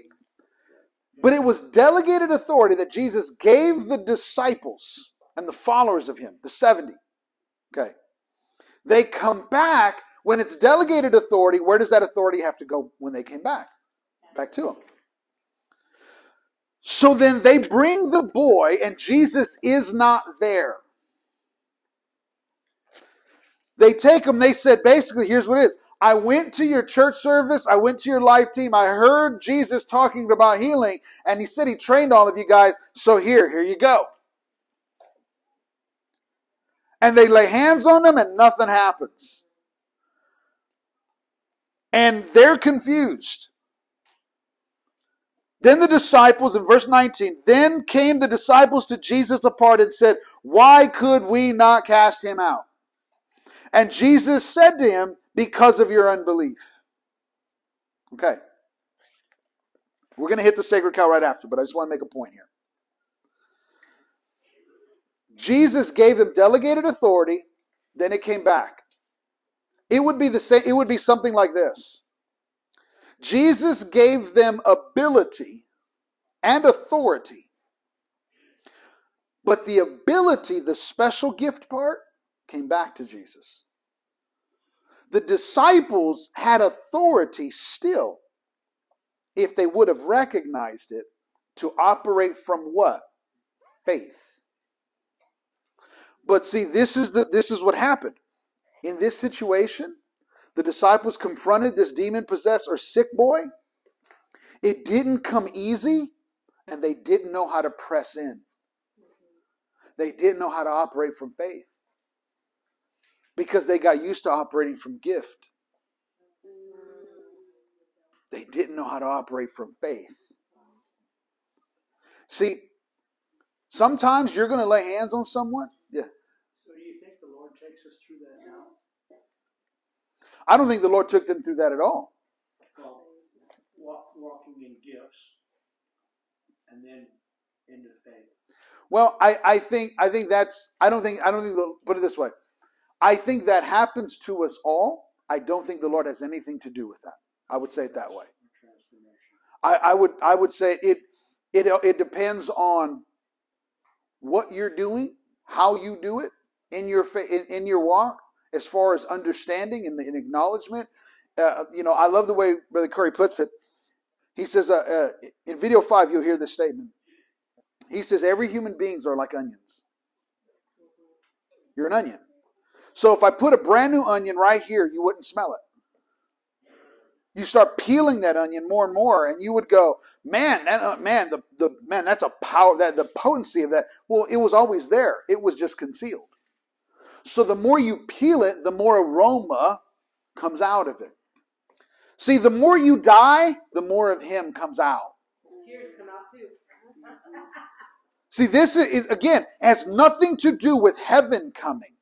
but it was delegated authority that Jesus gave the disciples and the followers of him, the 70. Okay. They come back when it's delegated authority, where does that authority have to go when they came back? Back to him. So then they bring the boy, and Jesus is not there. They take him, they said, basically, here's what it is. I went to your church service, I went to your life team, I heard Jesus talking about healing, and he said he trained all of you guys, so here, here you go. And they lay hands on them, and nothing happens. And they're confused. Then the disciples, in verse 19, then came the disciples to Jesus apart and said, Why could we not cast him out? And Jesus said to him, Because of your unbelief. Okay. We're going to hit the sacred cow right after, but I just want to make a point here. Jesus gave them delegated authority, then it came back. It would be the same, it would be something like this. Jesus gave them ability and authority. But the ability, the special gift part, came back to Jesus. The disciples had authority still, if they would have recognized it, to operate from what? Faith. But see, this is the this is what happened. In this situation, the disciples confronted this demon possessed or sick boy. It didn't come easy, and they didn't know how to press in. They didn't know how to operate from faith because they got used to operating from gift. They didn't know how to operate from faith. See, sometimes you're going to lay hands on someone. Yeah. So do you think the Lord takes us through that now? I don't think the Lord took them through that at all. Well, walk, walking in gifts and then into faith. Well, I, I think I think that's I don't think I don't think the, put it this way. I think that happens to us all. I don't think the Lord has anything to do with that. I would say it that way. I, I would I would say it it it depends on what you're doing, how you do it in your in, in your walk, as far as understanding and, and acknowledgement. Uh, you know, I love the way Brother Curry puts it. He says uh, uh, in video five, you'll hear this statement. He says every human beings are like onions. You're an onion. So if I put a brand new onion right here, you wouldn't smell it you start peeling that onion more and more and you would go man that uh, man the, the man that's a power that the potency of that well it was always there it was just concealed so the more you peel it the more aroma comes out of it see the more you die the more of him comes out Tears come out too. see this is again has nothing to do with heaven coming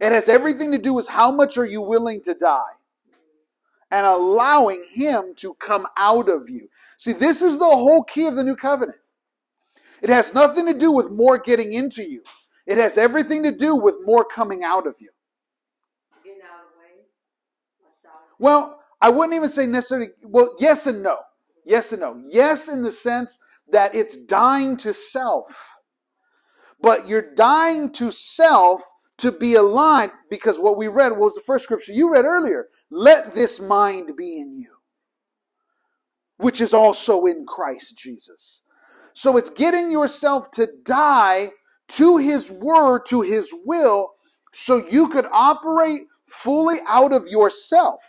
it has everything to do with how much are you willing to die and allowing Him to come out of you. See, this is the whole key of the new covenant. It has nothing to do with more getting into you, it has everything to do with more coming out of you. Getting out of the way. Myself. Well, I wouldn't even say necessarily, well, yes and no. Yes and no. Yes, in the sense that it's dying to self. But you're dying to self to be aligned because what we read what was the first scripture you read earlier. Let this mind be in you, which is also in Christ Jesus. So it's getting yourself to die to his word, to his will, so you could operate fully out of yourself.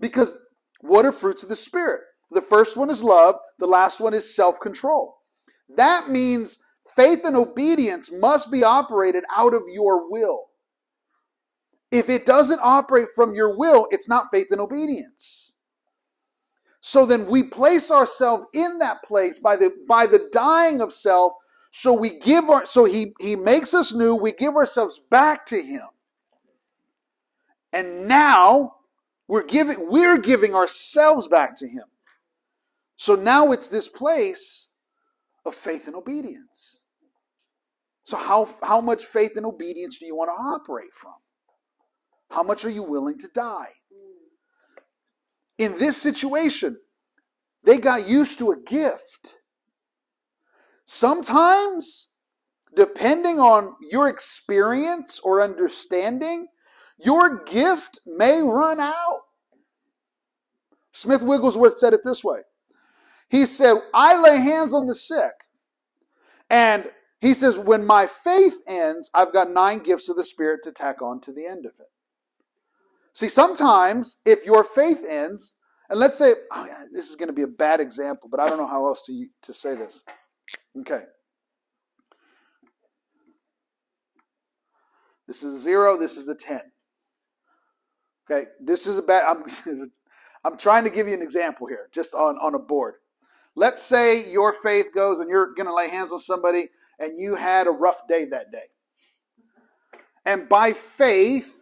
Because what are fruits of the Spirit? The first one is love, the last one is self control. That means faith and obedience must be operated out of your will. If it doesn't operate from your will, it's not faith and obedience. So then we place ourselves in that place by the by the dying of self. So we give our so he he makes us new. We give ourselves back to him, and now we're giving we're giving ourselves back to him. So now it's this place of faith and obedience. So how how much faith and obedience do you want to operate from? How much are you willing to die? In this situation, they got used to a gift. Sometimes, depending on your experience or understanding, your gift may run out. Smith Wigglesworth said it this way He said, I lay hands on the sick. And he says, when my faith ends, I've got nine gifts of the Spirit to tack on to the end of it. See, sometimes if your faith ends, and let's say, oh this is going to be a bad example, but I don't know how else to, to say this. Okay. This is a zero, this is a 10. Okay, this is a bad, I'm, I'm trying to give you an example here, just on, on a board. Let's say your faith goes and you're going to lay hands on somebody and you had a rough day that day. And by faith,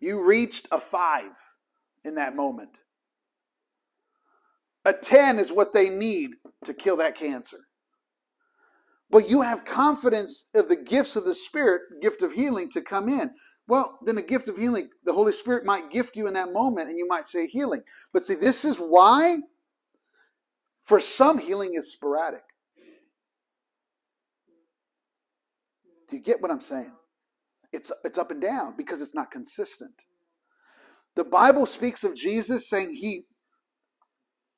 you reached a five in that moment. A 10 is what they need to kill that cancer. But you have confidence of the gifts of the Spirit, gift of healing, to come in. Well, then the gift of healing, the Holy Spirit might gift you in that moment and you might say healing. But see, this is why for some healing is sporadic. Do you get what I'm saying? It's, it's up and down because it's not consistent. The Bible speaks of Jesus saying he,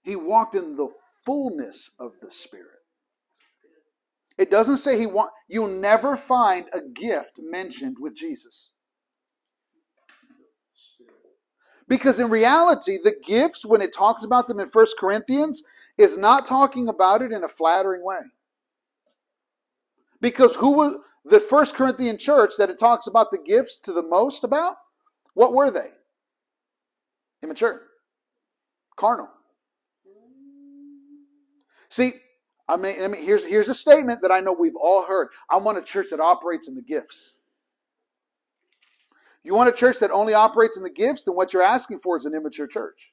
he walked in the fullness of the Spirit. It doesn't say he want you'll never find a gift mentioned with Jesus. Because in reality, the gifts, when it talks about them in 1 Corinthians, is not talking about it in a flattering way. Because who was the first Corinthian church that it talks about the gifts to the most about? What were they? Immature, carnal. See, I mean, I mean, here's here's a statement that I know we've all heard. I want a church that operates in the gifts. You want a church that only operates in the gifts, then what you're asking for is an immature church.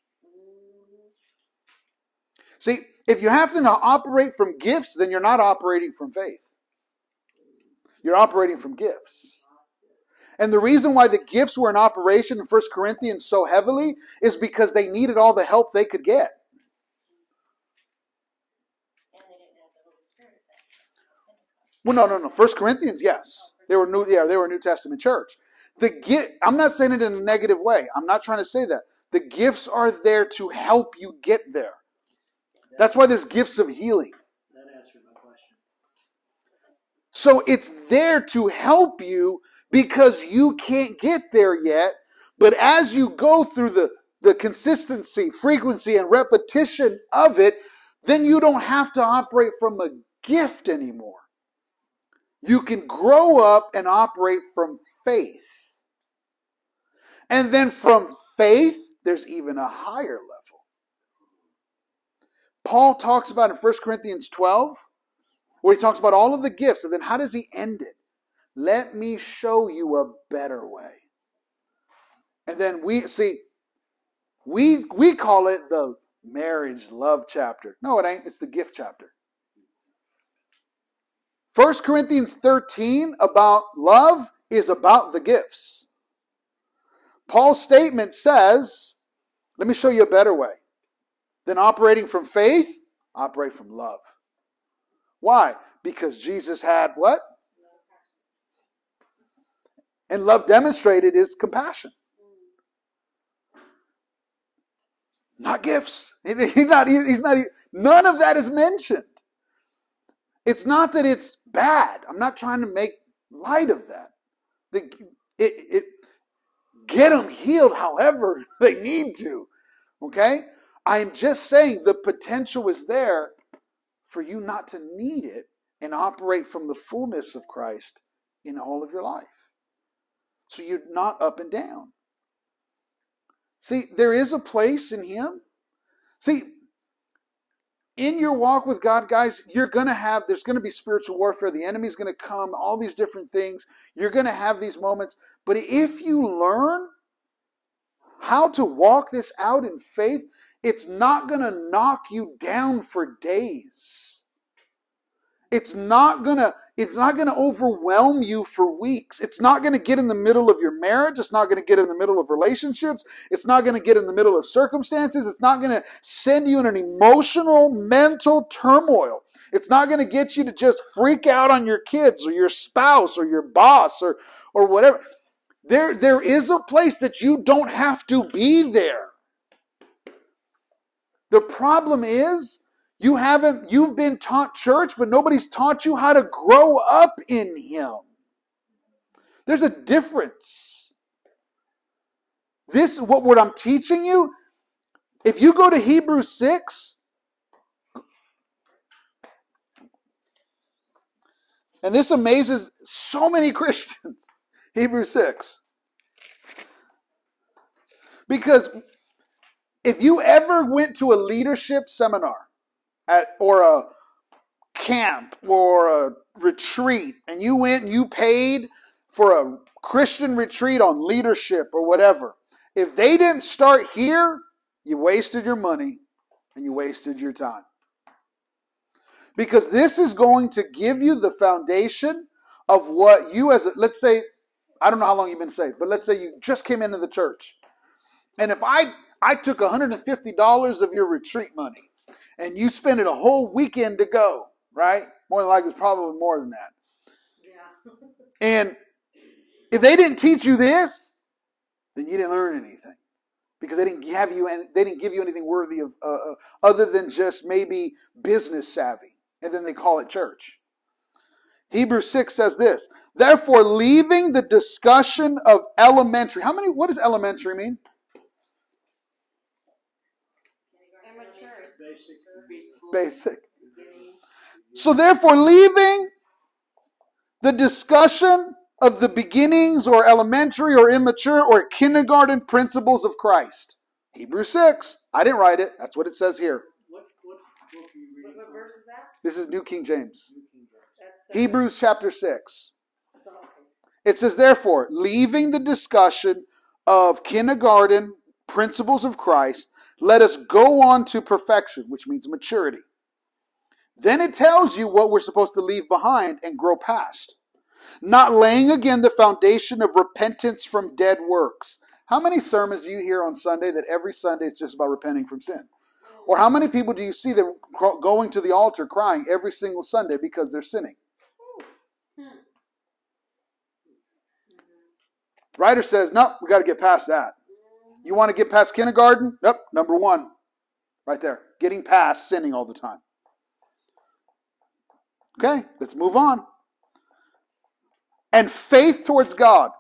See, if you have to operate from gifts, then you're not operating from faith. You're operating from gifts. And the reason why the gifts were in operation in 1 Corinthians so heavily is because they needed all the help they could get. Well, no, no, no. First Corinthians, yes, they were new. Yeah, they were a New Testament church. The gift. I'm not saying it in a negative way. I'm not trying to say that. The gifts are there to help you get there. That's why there's gifts of healing. That answered my question. So it's there to help you because you can't get there yet. But as you go through the, the consistency, frequency, and repetition of it, then you don't have to operate from a gift anymore. You can grow up and operate from faith. And then from faith, there's even a higher level. Paul talks about in 1 Corinthians 12, where he talks about all of the gifts, and then how does he end it? Let me show you a better way. And then we see, we we call it the marriage love chapter. No, it ain't. It's the gift chapter. 1 Corinthians 13 about love is about the gifts. Paul's statement says, let me show you a better way. Than operating from faith, operate from love. Why? Because Jesus had what? And love demonstrated is compassion. Not gifts. He's not, he's not, none of that is mentioned. It's not that it's bad. I'm not trying to make light of that. The, it, it, get them healed however they need to. Okay? I am just saying the potential is there for you not to need it and operate from the fullness of Christ in all of your life. So you're not up and down. See, there is a place in Him. See, in your walk with God, guys, you're going to have, there's going to be spiritual warfare. The enemy's going to come, all these different things. You're going to have these moments. But if you learn how to walk this out in faith, it's not going to knock you down for days. It's not gonna, it's not gonna overwhelm you for weeks. It's not gonna get in the middle of your marriage. It's not gonna get in the middle of relationships. It's not gonna get in the middle of circumstances. It's not gonna send you in an emotional, mental turmoil. It's not gonna get you to just freak out on your kids or your spouse or your boss or, or whatever. There, there is a place that you don't have to be there. The problem is you haven't, you've been taught church, but nobody's taught you how to grow up in Him. There's a difference. This, what, what I'm teaching you, if you go to Hebrews 6, and this amazes so many Christians, Hebrews 6. Because if you ever went to a leadership seminar, at or a camp or a retreat and you went and you paid for a Christian retreat on leadership or whatever, if they didn't start here, you wasted your money and you wasted your time. Because this is going to give you the foundation of what you as a, let's say I don't know how long you've been saved, but let's say you just came into the church. And if I I took $150 of your retreat money and you spend it a whole weekend to go, right? More than likely, it's probably more than that. Yeah. And if they didn't teach you this, then you didn't learn anything because they didn't have you and they didn't give you anything worthy of uh, uh, other than just maybe business savvy, and then they call it church. Hebrews six says this. Therefore, leaving the discussion of elementary. How many? What does elementary mean? Immature. Basic. Preschool, Basic. So therefore, leaving the discussion of the beginnings or elementary or immature or kindergarten principles of Christ. Hebrews 6. I didn't write it. That's what it says here. What, that? This is New King James. Hebrews chapter 6. It says, therefore, leaving the discussion of kindergarten principles of Christ, let us go on to perfection, which means maturity. Then it tells you what we're supposed to leave behind and grow past. Not laying again the foundation of repentance from dead works. How many sermons do you hear on Sunday that every Sunday is just about repenting from sin? Or how many people do you see them going to the altar crying every single Sunday because they're sinning? Hmm. Writer says, nope, we got to get past that. You want to get past kindergarten? Yep, number one, right there. Getting past sinning all the time. Okay, let's move on. And faith towards God.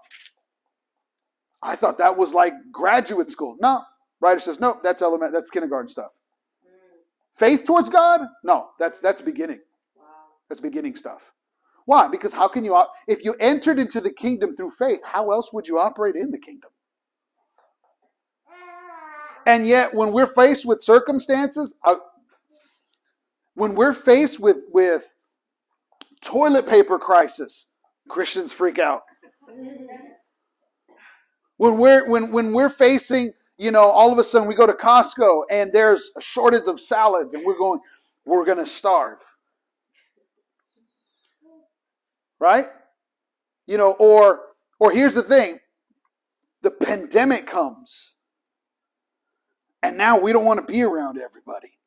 I thought that was like graduate school. No, writer says, nope, that's element, that's kindergarten stuff. Faith towards God? No, that's that's beginning. That's beginning stuff. Why? Because how can you, if you entered into the kingdom through faith, how else would you operate in the kingdom? And yet, when we're faced with circumstances, uh, when we're faced with with toilet paper crisis, Christians freak out. When we're when when we're facing, you know, all of a sudden we go to Costco and there's a shortage of salads, and we're going, we're going to starve. Right? You know, or or here's the thing, the pandemic comes. And now we don't want to be around everybody.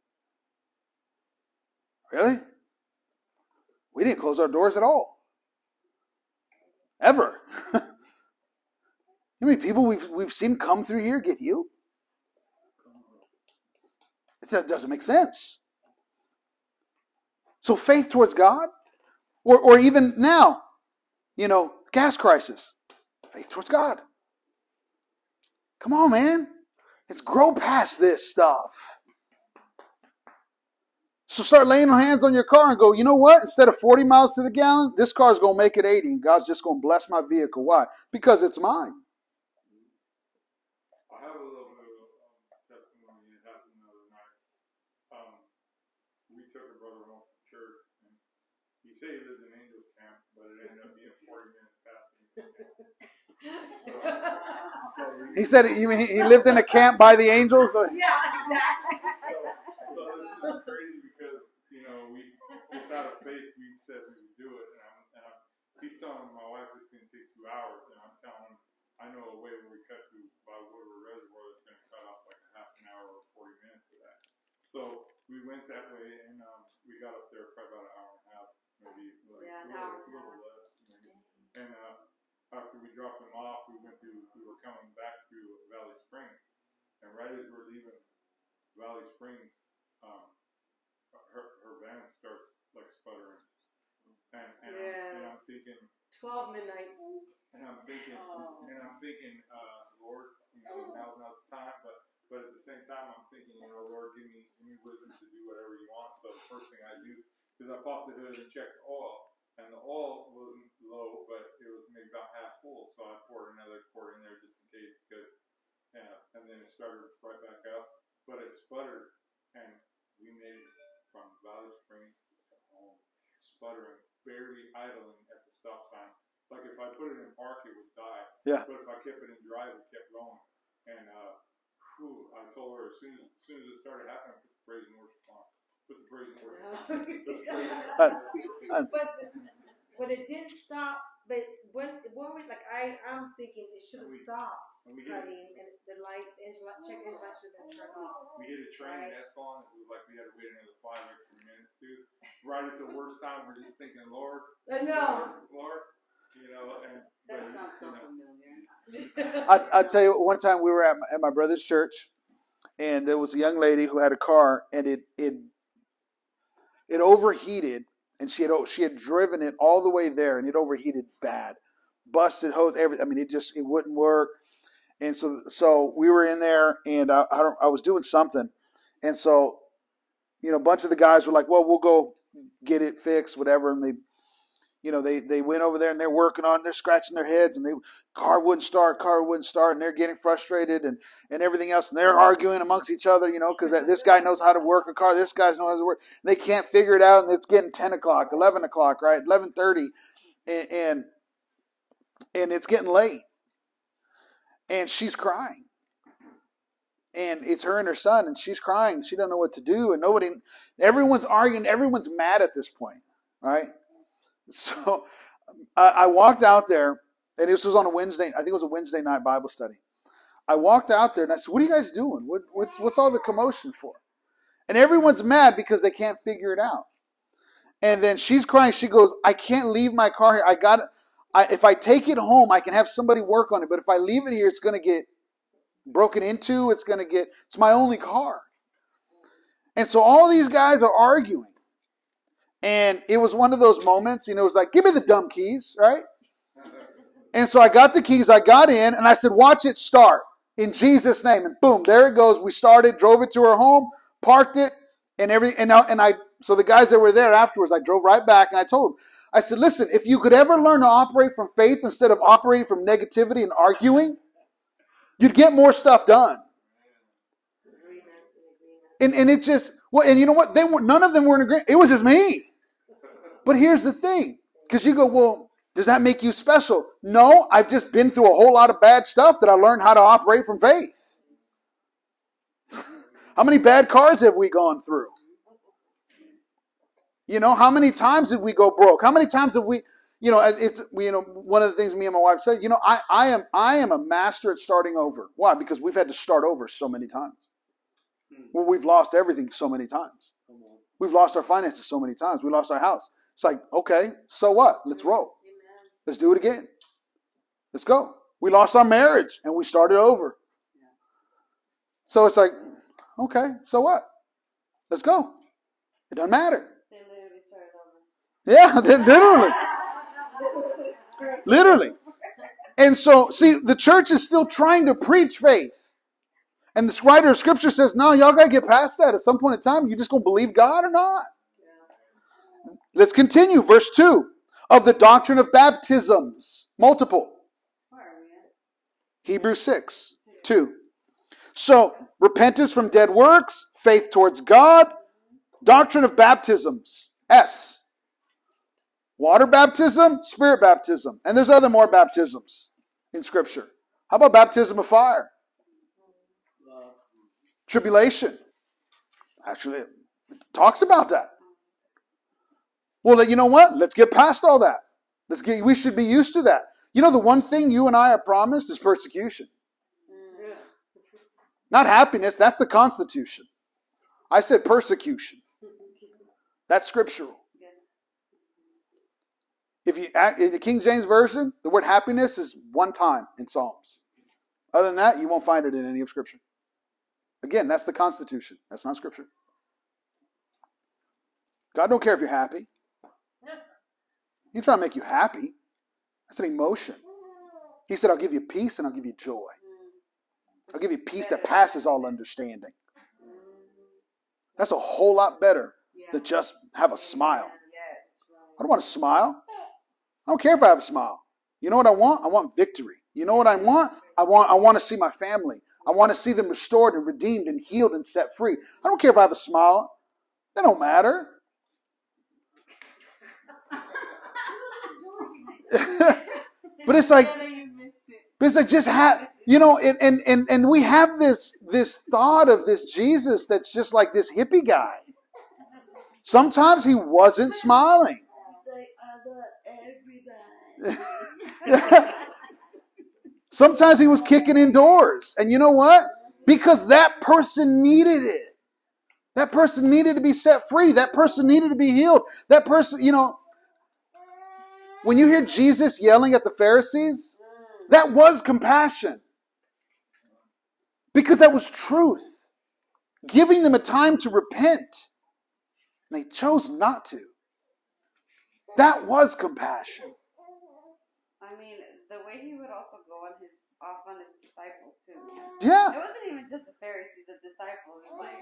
Really? We didn't close our doors at all. Ever. How many people we've, we've seen come through here get healed? That doesn't make sense. So faith towards God, or, or even now, you know, gas crisis, faith towards God. Come on, man. Let's grow past this stuff. So start laying your hands on your car and go, you know what? Instead of 40 miles to the gallon, this car's going to make it 80. And God's just going to bless my vehicle. Why? Because it's mine. I have a little bit of um, testimony that happened the other night. Um, we took a brother home from church, and he said he lived in Angels Camp, but it ended up being 40 minutes past He said you mean he lived in a camp by the angels? Or- Yeah, exactly. so, so this is crazy because you know we just out of faith we said we would do it, and, I'm, and I'm, he's telling my wife it's going to take two hours, and I'm telling him I know a way where we cut through by Woodward Reservoir that's going to cut off like a half an hour or 40 minutes of that. So we went that way, and um, we got up there probably about an hour and a half, maybe like Yeah, a an hour little, and little less. Maybe. And uh, after we dropped them off, we went through. We were coming back through Valley Springs, and right as we're leaving Valley Springs, um, her her van starts like sputtering, and and, I'm, and I'm thinking, 12 midnight. and I'm thinking, Oh. and I'm thinking, uh, Lord, you know, now's not the time, but but at the same time, I'm thinking, you know, Lord, give me give me wisdom to do whatever you want. So the first thing I do is I pop the hood and check the oil, and the oil wasn't low, but it was maybe about half full. So I poured another quart in there just in case, because, yeah, and then it started right back up, but it sputtered, and we made it from Valley Springs to home, sputtering, barely idling at the stop sign. Like if I put it in park, it would die. Yeah. But if I kept it in drive, it kept going. And uh, whew, I told her as soon as, as soon as it started happening, put the praise and. Put the praise and worship on. Let's praise and Uh, but, but it didn't stop but when when we like I I'm thinking it should have We- stopped we hit- cutting and the light the engine light check engine light should have been turned off. We hit a train in Right. Escalon. It was like we had to wait another five or extra minutes, dude. Right at the worst time, we're just thinking, Lord, I know. Lord, Lord, you know, and but, That sounds so you know, familiar. I I tell you, one time we were at my, at my brother's church, and there was a young lady who had a car, and it it it overheated, and she had she had driven it all the way there, and it overheated bad, busted hose, everything. I mean, it just it wouldn't work, and so so we were in there, and I I, don't, I was doing something, and so you know, a bunch of the guys were like, "Well, we'll go get it fixed, whatever," and they. You know, they, they went over there and they're working on, they're scratching their heads, and they car wouldn't start, car wouldn't start, and they're getting frustrated and, and everything else, and they're arguing amongst each other, you know, because this guy knows how to work a car, this guy knows how to work. They can't figure it out, and it's getting ten o'clock, eleven o'clock, right, eleven thirty, and, and and it's getting late, and she's crying, and it's her and her son, and she's crying, she doesn't know what to do, and nobody, everyone's arguing, everyone's mad at this point, right? So I, I walked out there, and this was on a Wednesday. I think it was a Wednesday night Bible study. I walked out there and I said, "What are you guys doing? What, what's what's all the commotion for?" And everyone's mad because they can't figure it out. And then she's crying. She goes, "I can't leave my car here. I got. I, if I take it home, I can have somebody work on it. But if I leave it here, it's going to get broken into. It's going to get. It's my only car." And so all these guys are arguing. And it was one of those moments, you know, it was like, give me the dumb keys, right? And so I got the keys, I got in, and I said, watch it start in Jesus' name. And boom, there it goes. We started, drove it to her home, parked it, and everything. And, and I, so the guys that were there afterwards, I drove right back and I told them, I said, listen, if you could ever learn to operate from faith instead of operating from negativity and arguing, you'd get more stuff done. And, and it just, well, and you know what? They were, none of them were in agreement. It was just me. But here's the thing, because you go, well, does that make you special? No, I've just been through a whole lot of bad stuff that I learned how to operate from faith. how many bad cars have we gone through? You know, how many times did we go broke? How many times have we, you know, it's we you know one of the things me and my wife said. You know, I I am I am a master at starting over. Why? Because we've had to start over so many times. Hmm. Well, we've lost everything so many times. We've lost our finances so many times. We lost our house. It's like, okay, so what? Let's roll. Let's do it again. Let's go. We lost our marriage and we started over. So it's like, okay, so what? Let's go. It doesn't matter. Yeah, literally. Literally. And so, see, the church is still trying to preach faith. And the writer of scripture says, no, y'all got to get past that. At some point in time, you just going to believe God or not? Let's continue. Verse 2 of the doctrine of baptisms, multiple. Hebrews 6 2. So, repentance from dead works, faith towards God, doctrine of baptisms, S. Water baptism, spirit baptism. And there's other more baptisms in Scripture. How about baptism of fire? Tribulation. Actually, it talks about that. Well, you know what? Let's get past all that. Let's get. We should be used to that. You know, the one thing you and I are promised is persecution. Not happiness, that's the Constitution. I said persecution. That's scriptural. If you in the King James Version, the word happiness is one time in Psalms. Other than that, you won't find it in any of Scripture. Again, that's the Constitution. That's not Scripture. God don't care if you're happy. He trying to make you happy. That's an emotion. He said, I'll give you peace and I'll give you joy. I'll give you peace that passes all understanding. That's a whole lot better than just have a smile. I don't want to smile. I don't care if I have a smile. You know what I want? I want victory. You know what I want? I want I want to see my family. I want to see them restored and redeemed and healed and set free. I don't care if I have a smile. That don't matter. But it's like but it's like just have you know, and, and and and we have this this thought of this Jesus that's just like this hippie guy. Sometimes he wasn't smiling. Sometimes he was kicking indoors. And you know what? Because that person needed it. That person needed to be set free. That person needed to be healed. That person, you know, when you hear Jesus yelling at the Pharisees, that was compassion. Because that was truth. Giving them a time to repent. And they chose not to. That was compassion. I mean, the way he would also go on his off on his disciples too. Man. Yeah. It wasn't even just the Pharisees, the disciples. Like,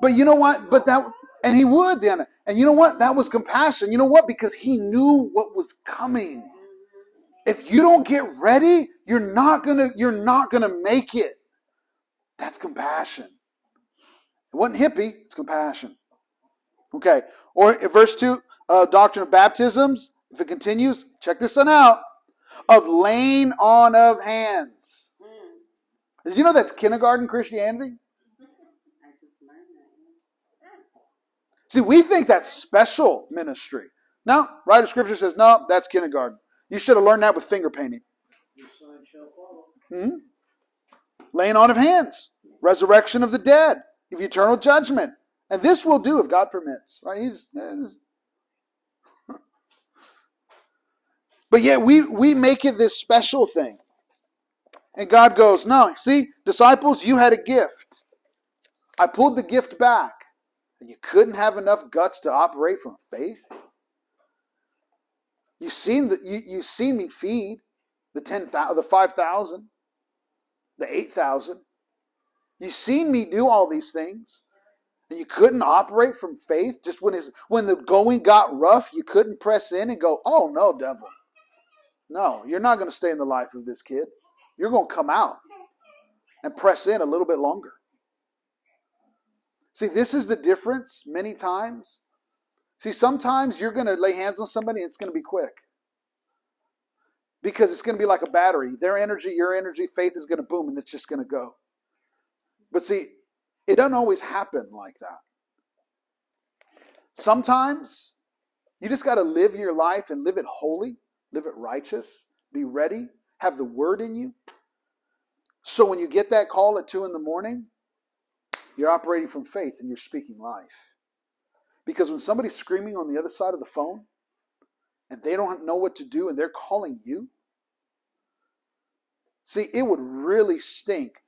But you know what? But that, and he would, Diana. And you know what? That was compassion. You know what? Because he knew what was coming. If you don't get ready, you're not gonna, you're not gonna make it. That's compassion. It wasn't hippie. It's compassion. Okay. Or verse two, uh, doctrine of baptisms. If it continues, check this one out. Of laying on of hands. Did you know that's kindergarten Christianity? I just learned that. yeah. See, we think that's special ministry. No, writer of scripture says, no, that's kindergarten. You should have learned that with finger painting. Your sign shall follow. hmm Laying on of hands, resurrection of the dead, of eternal judgment. And this will do if God permits. Right? He's, but yet we, we make it this special thing. And God goes, No, see, disciples, you had a gift. I pulled the gift back. And you couldn't have enough guts to operate from faith? You seen the, you, you seen me feed the ten thousand, the five thousand, the eight thousand. You seen me do all these things, and you couldn't operate from faith. Just when his when the going got rough, you couldn't press in and go, "Oh no, devil, no, you're not going to stay in the life of this kid. You're going to come out and press in a little bit longer." See, this is the difference many times. See, sometimes you're going to lay hands on somebody and it's going to be quick. Because it's going to be like a battery. Their energy, your energy, faith is going to boom and it's just going to go. But see, it doesn't always happen like that. Sometimes you just got to live your life and live it holy, live it righteous, be ready, have the word in you. So when you get that call at two in the morning, you're operating from faith and you're speaking life. Because when somebody's screaming on the other side of the phone and they don't know what to do and they're calling you, see, it would really stink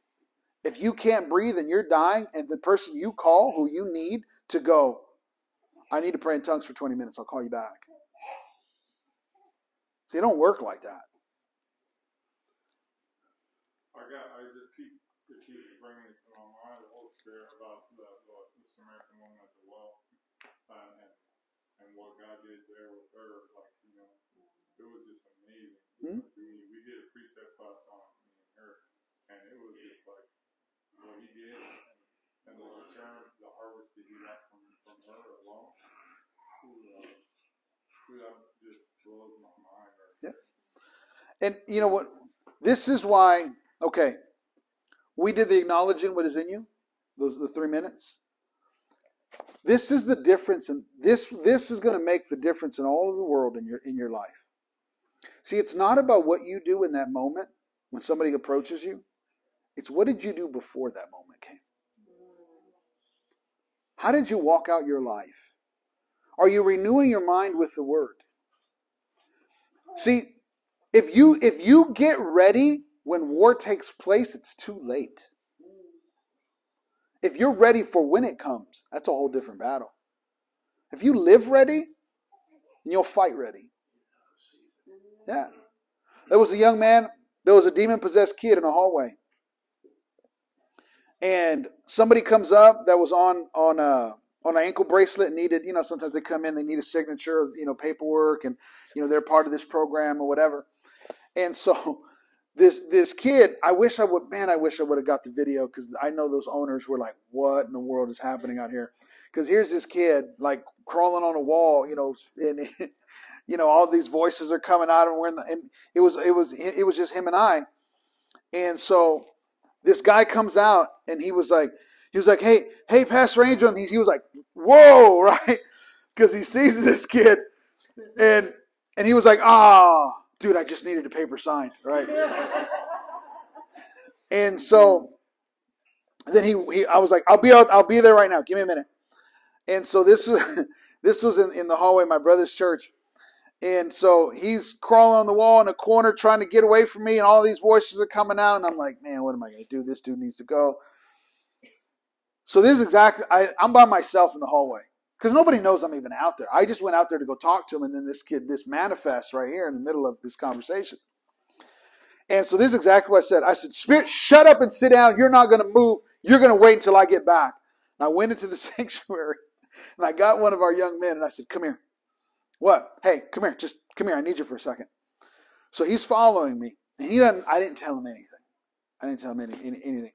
if you can't breathe and you're dying and the person you call who you need to go, I need to pray in tongues for 20 minutes, I'll call you back. See, it don't work like that. I got, I just keep, it keeps bringing it to my mind, the Holy Spirit about the, the, the Samaritan woman at the well, uh, and, and what God did there with her, like, you know, it was just amazing. Hmm? We did a precept class on me and her, and it was just like, what he did, and the return, the harvest that he got from, from her alone, who, uh, that just blows my mind right Yeah. And you know what? This is why, okay, we did the acknowledging what is in you, those the three minutes. This is the difference, and this this is going to make the difference in all of the world in your in your life. See, it's not about what you do in that moment when somebody approaches you. It's what did you do before that moment came? How did you walk out your life? Are you renewing your mind with the word? See, if you if you get ready when war takes place, it's too late. If you're ready for when it comes, that's a whole different battle. If you live ready, then you'll fight ready. Yeah. There was a young man, there was a demon possessed kid in a hallway. And somebody comes up that was on on a on an ankle bracelet needed, you know, sometimes they come in, they need a signature, you know, paperwork and you know, they're part of this program or whatever. And so this this kid, I wish I would man, I wish I would have got the video because I know those owners were like, what in the world is happening out here? Because here's this kid like crawling on a wall, you know, and you know all these voices are coming out and we're in, and it was it was it was just him and I, and so this guy comes out and he was like he was like hey hey Pastor Angel and he, he was like whoa right because he sees this kid and and he was like ah dude, I just needed a paper signed, right? and so then he, he I was like, I'll be out, I'll be there right now. Give me a minute. And so this is this was in, in the hallway of my brother's church. And so he's crawling on the wall in a corner trying to get away from me, and all these voices are coming out, and I'm like, man, what am I gonna do? This dude needs to go. So this is exactly I, I'm by myself in the hallway because nobody knows I'm even out there. I just went out there to go talk to him, and then this kid, this manifests right here in the middle of this conversation. And so this is exactly what I said. I said, Spirit, shut up and sit down. You're not going to move. You're going to wait until I get back. And I went into the sanctuary, and I got one of our young men, and I said, Come here. What? Hey, come here. Just come here. I need you for a second. So he's following me, and he doesn't. I didn't tell him anything. I didn't tell him any, any, anything.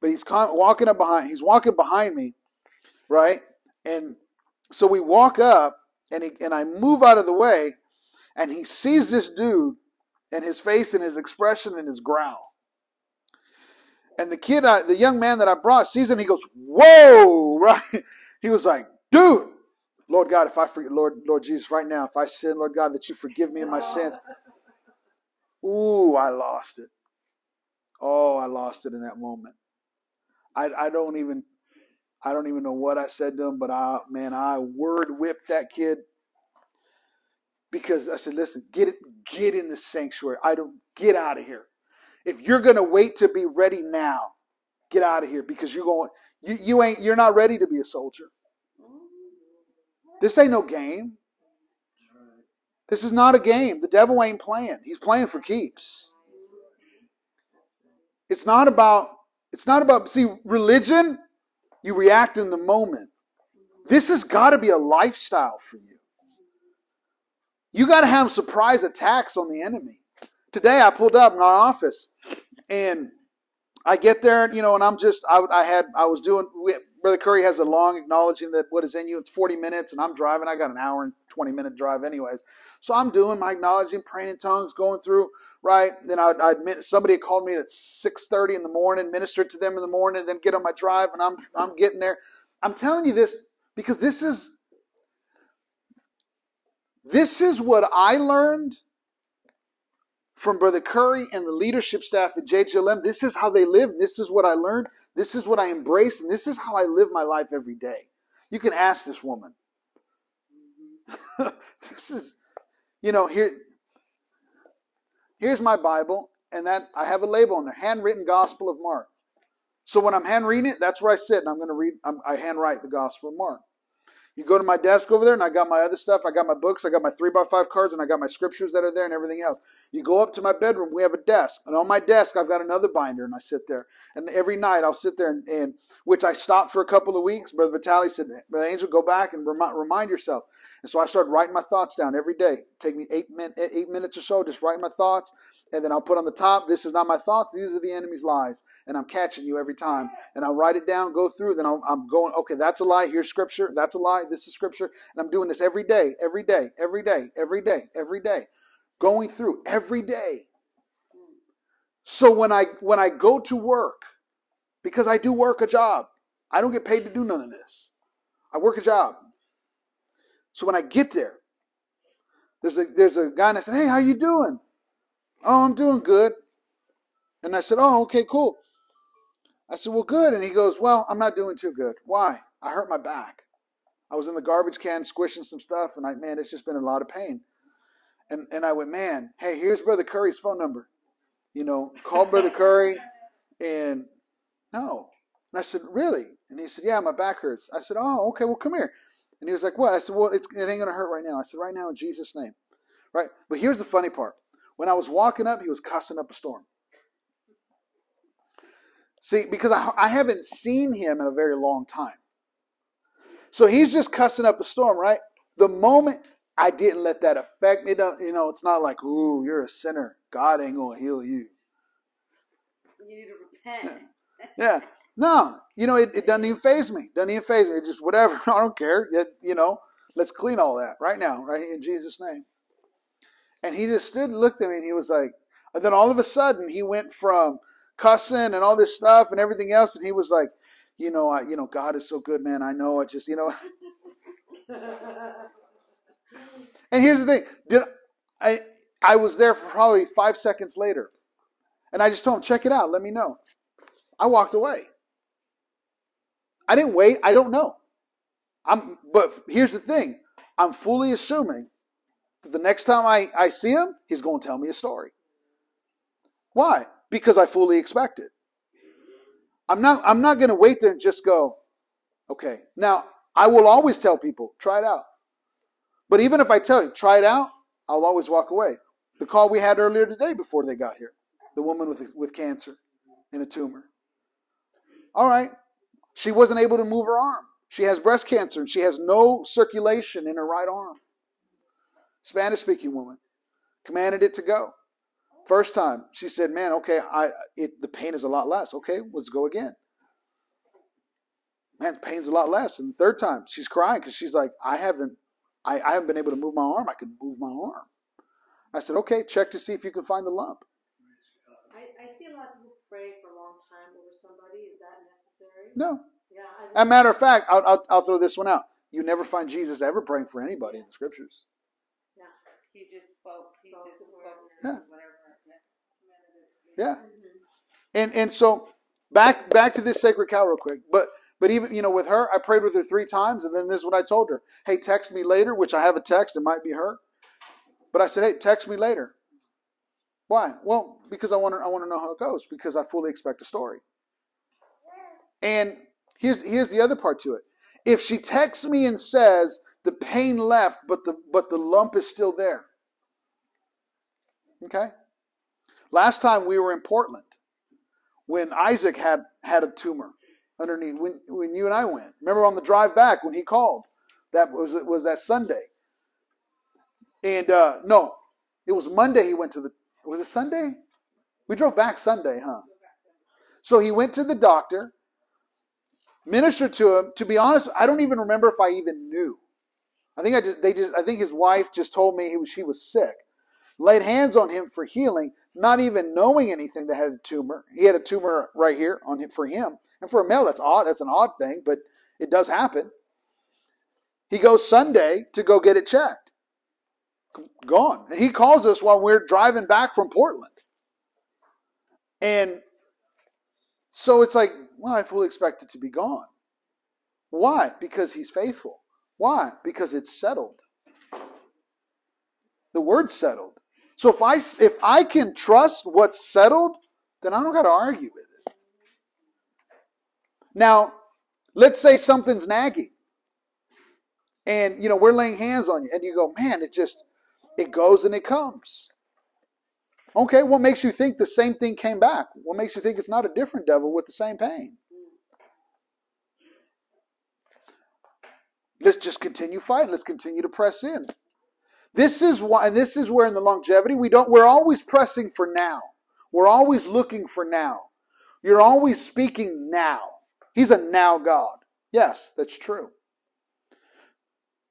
But he's con- walking up behind. He's walking behind me, right? And so we walk up, and he, and I move out of the way, and he sees this dude, and his face, and his expression, and his growl. And the kid, I, the young man that I brought, sees him, he goes, "Whoa!" Right? He was like, "Dude." Lord God, if I forget, Lord, Lord Jesus, right now, if I sin, Lord God, that you forgive me of my sins. Ooh, I lost it. Oh, I lost it in that moment. I, I don't even, I don't even know what I said to him, but I, man, I word whipped that kid because I said, listen, get it, get in the sanctuary. I don't get out of here. If you're gonna wait to be ready now, get out of here because you're going, you, you ain't, you're not ready to be a soldier. This ain't no game. This is not a game. The devil ain't playing. He's playing for keeps. It's not about it's not about see religion you react in the moment. This has got to be a lifestyle for you. You got to have surprise attacks on the enemy. Today I pulled up in our office and I get there, you know, and I'm just I, I had I was doing Brother Curry has a long acknowledging that what is in you. It's 40 minutes, and I'm driving. I got an hour and 20 minute drive, anyways. So I'm doing my acknowledging, praying in tongues, going through. Right then, I, I admit somebody called me at 6:30 in the morning, ministered to them in the morning, then get on my drive, and I'm I'm getting there. I'm telling you this because this is this is what I learned from Brother Curry and the leadership staff at JGLM. This is how they live. This is what I learned. This is what I embrace. And this is how I live my life every day. You can ask this woman. this is, you know, here. Here's my Bible, and that I have a label on there, handwritten Gospel of Mark. So when I'm hand reading it, that's where I sit, and I'm going to read. I'm, I handwrite the Gospel of Mark. You go to my desk over there, and I got my other stuff. I got my books, I got my three by five cards, and I got my scriptures that are there, and everything else. You go up to my bedroom. We have a desk, and on my desk, I've got another binder, and I sit there. And every night, I'll sit there, and, and which I stopped for a couple of weeks. Brother Vitali said, "Brother Angel, go back and remind, remind yourself." And so I started writing my thoughts down every day. Take me eight min, eight minutes or so, just write my thoughts, and then I'll put on the top, this is not my thoughts, these are the enemy's lies. And I'm catching you every time. And I'll write it down, go through, then i am going, okay, that's a lie, here's scripture, that's a lie, this is scripture. And I'm doing this every day, every day, every day, every day, every day. Going through every day. So when I when I go to work, because I do work a job, I don't get paid to do none of this. I work a job. So when I get there, there's a there's a guy and I said, Hey, how you doing? Oh, I'm doing good. And I said, Oh, okay, cool. I said, Well, good. And he goes, Well, I'm not doing too good. Why? I hurt my back. I was in the garbage can squishing some stuff, and I, man, it's just been a lot of pain. And, and I went, Man, hey, here's Brother Curry's phone number. You know, call Brother Curry. And no. And I said, Really? And he said, Yeah, my back hurts. I said, Oh, okay, well, come here. And he was like, What? I said, Well, it ain't going to hurt right now. I said, Right now, in Jesus' name. Right? But here's the funny part when I was walking up, he was cussing up a storm. See, because I, I haven't seen him in a very long time. So he's just cussing up a storm, right? The moment I didn't let that affect me, you know, it's not like, ooh, you're a sinner. God ain't going to heal you. You need to repent. Yeah. No, you know, it, it doesn't even phase me. Doesn't even phase me. It just whatever. I don't care. It, you know, let's clean all that right now, right in Jesus' name. And he just stood and looked at me and he was like, and then all of a sudden he went from cussing and all this stuff and everything else, and he was like, you know, I, you know, God is so good, man. I know. I just, you know. and here's the thing: did I? I was there for probably five seconds later. And I just told him, check it out, let me know. I walked away. I didn't wait, I don't know. I'm but here's the thing. I'm fully assuming the next time I, I see him, he's going to tell me a story. Why? Because I fully expect it. I'm not I'm not gonna wait there and just go, okay. Now I will always tell people, try it out. But even if I tell you, try it out, I'll always walk away. The call we had earlier today before they got here, the woman with with cancer and a tumor. All right, she wasn't able to move her arm. She has breast cancer and she has no circulation in her right arm. Spanish speaking woman commanded it to go. First time, she said, "Man, okay, I it, the pain is a lot less. Okay, let's go again." Man, the pain's a lot less. And the third time, she's crying because she's like, "I haven't, I, I haven't been able to move my arm. I can move my arm." I said, "Okay, check to see if you can find the lump." I, I see a lot of people pray for a long time over somebody. Is that necessary? No. Yeah. As a matter of fact, I'll, I'll, I'll throw this one out. You never find Jesus ever praying for anybody in the scriptures. He just spoke. He Spoke just spoke. Yeah. Whatever. Yeah. Mm-hmm. And and so back back to this sacred cow real quick. But but even you know with her, I prayed with her three times, and then this is what I told her. Hey, text me later, which I have a text. It might be her, but I said, hey, text me later. Why? Well, because I want to I want to know how it goes because I fully expect a story. And here's here's the other part to it. If she texts me and says the pain left, but the but the lump is still there. Okay? Last time we were in Portland, when Isaac had had a tumor underneath, when when you and I went. Remember on the drive back when he called? That was was that Sunday. And uh, no, it was Monday. He went to the. Was it Sunday? We drove back Sunday, huh? So he went to the doctor, ministered to him. To be honest, I don't even remember if I even knew. I think I just they just I think his wife just told me he was, she was sick. Laid hands on him for healing, not even knowing anything that had a tumor. He had a tumor right here on him for him, and for a male, that's odd. That's an odd thing, but it does happen. He goes Sunday to go get it checked. Gone. And he calls us while we're driving back from Portland. And so it's like, well, I fully expect it to be gone. Why? Because he's faithful. Why? Because it's settled. The word's settled. So if I if I can trust what's settled, then I don't got to argue with it. Now, let's say something's nagging. And you know, we're laying hands on you and you go, "Man, it just it goes and it comes." Okay, what makes you think the same thing came back? What makes you think it's not a different devil with the same pain? Let's just continue fighting. Let's continue to press in. This is why, and this is where in the longevity we don't. We're always pressing for now. We're always looking for now. You're always speaking now. He's a now God. Yes, that's true.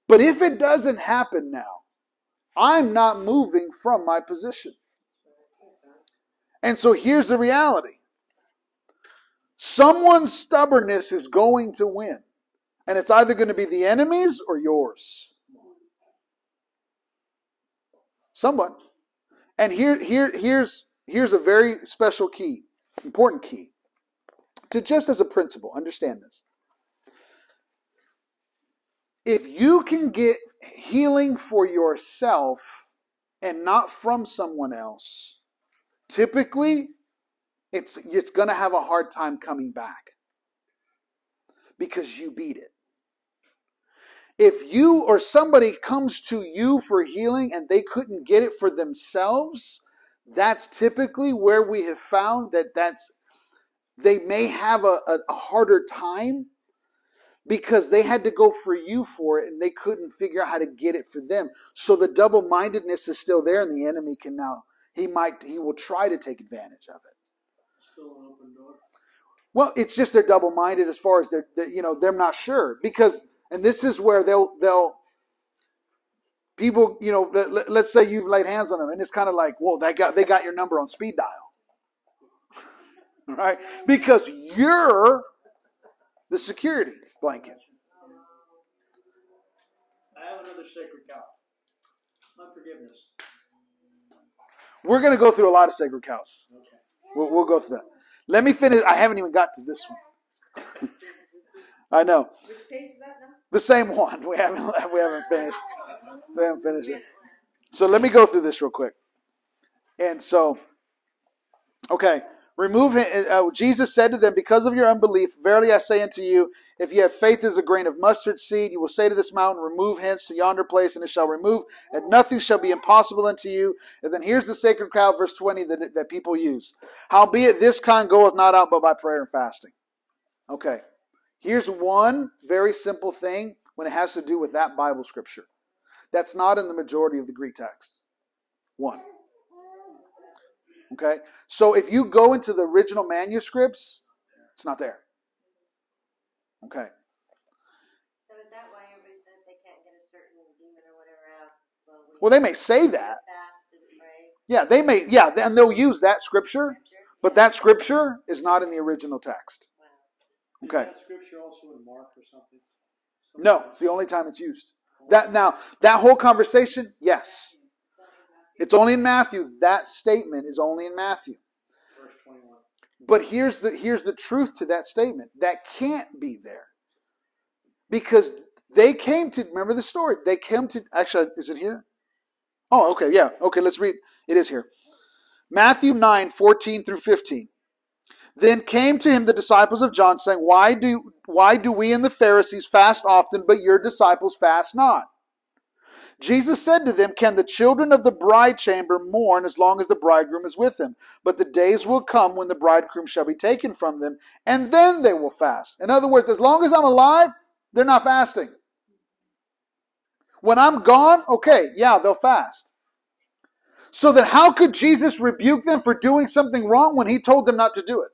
But if it doesn't happen now, I'm not moving from my position. And so here's the reality someone's stubbornness is going to win. And it's either going to be the enemy's or yours. Someone. And here, here, here's, here's a very special key, important key. To just as a principle, understand this. If you can get healing for yourself and not from someone else, typically it's, it's going to have a hard time coming back because you beat it. If you or somebody comes to you for healing and they couldn't get it for themselves, that's typically where we have found that that's they may have a, a, harder time because they had to go for you for it and they couldn't figure out how to get it for them. So the double mindedness is still there and the enemy can now he might he will try to take advantage of it. Still an open door. Well, it's just they're double minded as far as they're, they, you know they're not sure because and this is where they'll they'll people you know let, let's say you've laid hands on them and it's kind of like whoa they got they got your number on speed dial right because you're the security blanket I have another sacred cow. Unforgiveness. We're going to go through a lot of sacred cows. Okay. We'll, we'll go through that. Let me finish. I haven't even got to this one. I know Which page is that now? The same one. We haven't we haven't finished. We haven't finished it. So let me go through this real quick. And so, okay, remove it. Uh, Jesus said to them, "Because of your unbelief, verily I say unto you, if you have faith as a grain of mustard seed, you will say to this mountain, Remove hence to yonder place, and it shall remove, and nothing shall be impossible unto you. And then here's the sacred cow, verse 20, that, that people use. Howbeit this kind goeth not out but by prayer and fasting. Okay. Here's one very simple thing when it has to do with that Bible scripture. That's not in the majority of the Greek text. One. Okay? So if you go into the original manuscripts, it's not there. Okay. So is that why everybody says they can't get a certain demon or whatever out? Well, we Well, they may say that. Fast and pray. Yeah, they may, yeah, and they'll use that Scripture. but that scripture is not in the original text. Okay. Is that scripture also in Mark or something? No, it's the only time it's used. Oh. That now, that whole conversation, yes. It's only in Matthew. That statement is only in Matthew. Verse 21. But here's the here's the truth to that statement. That can't be there. Because they came to remember the story. They came to actually is it here? Oh, okay, yeah. Okay, let's read. It is here. Matthew 9, 14 through 15. Then came to him the disciples of John, saying, Why do why do we and the Pharisees fast often, but your disciples fast not? Jesus said to them, Can the children of the bride chamber mourn as long as the bridegroom is with them? But the days will come when the bridegroom shall be taken from them, and then they will fast. In other words, as long as I'm alive, they're not fasting. When I'm gone, okay, yeah, they'll fast. So then, how could Jesus rebuke them for doing something wrong when he told them not to do it?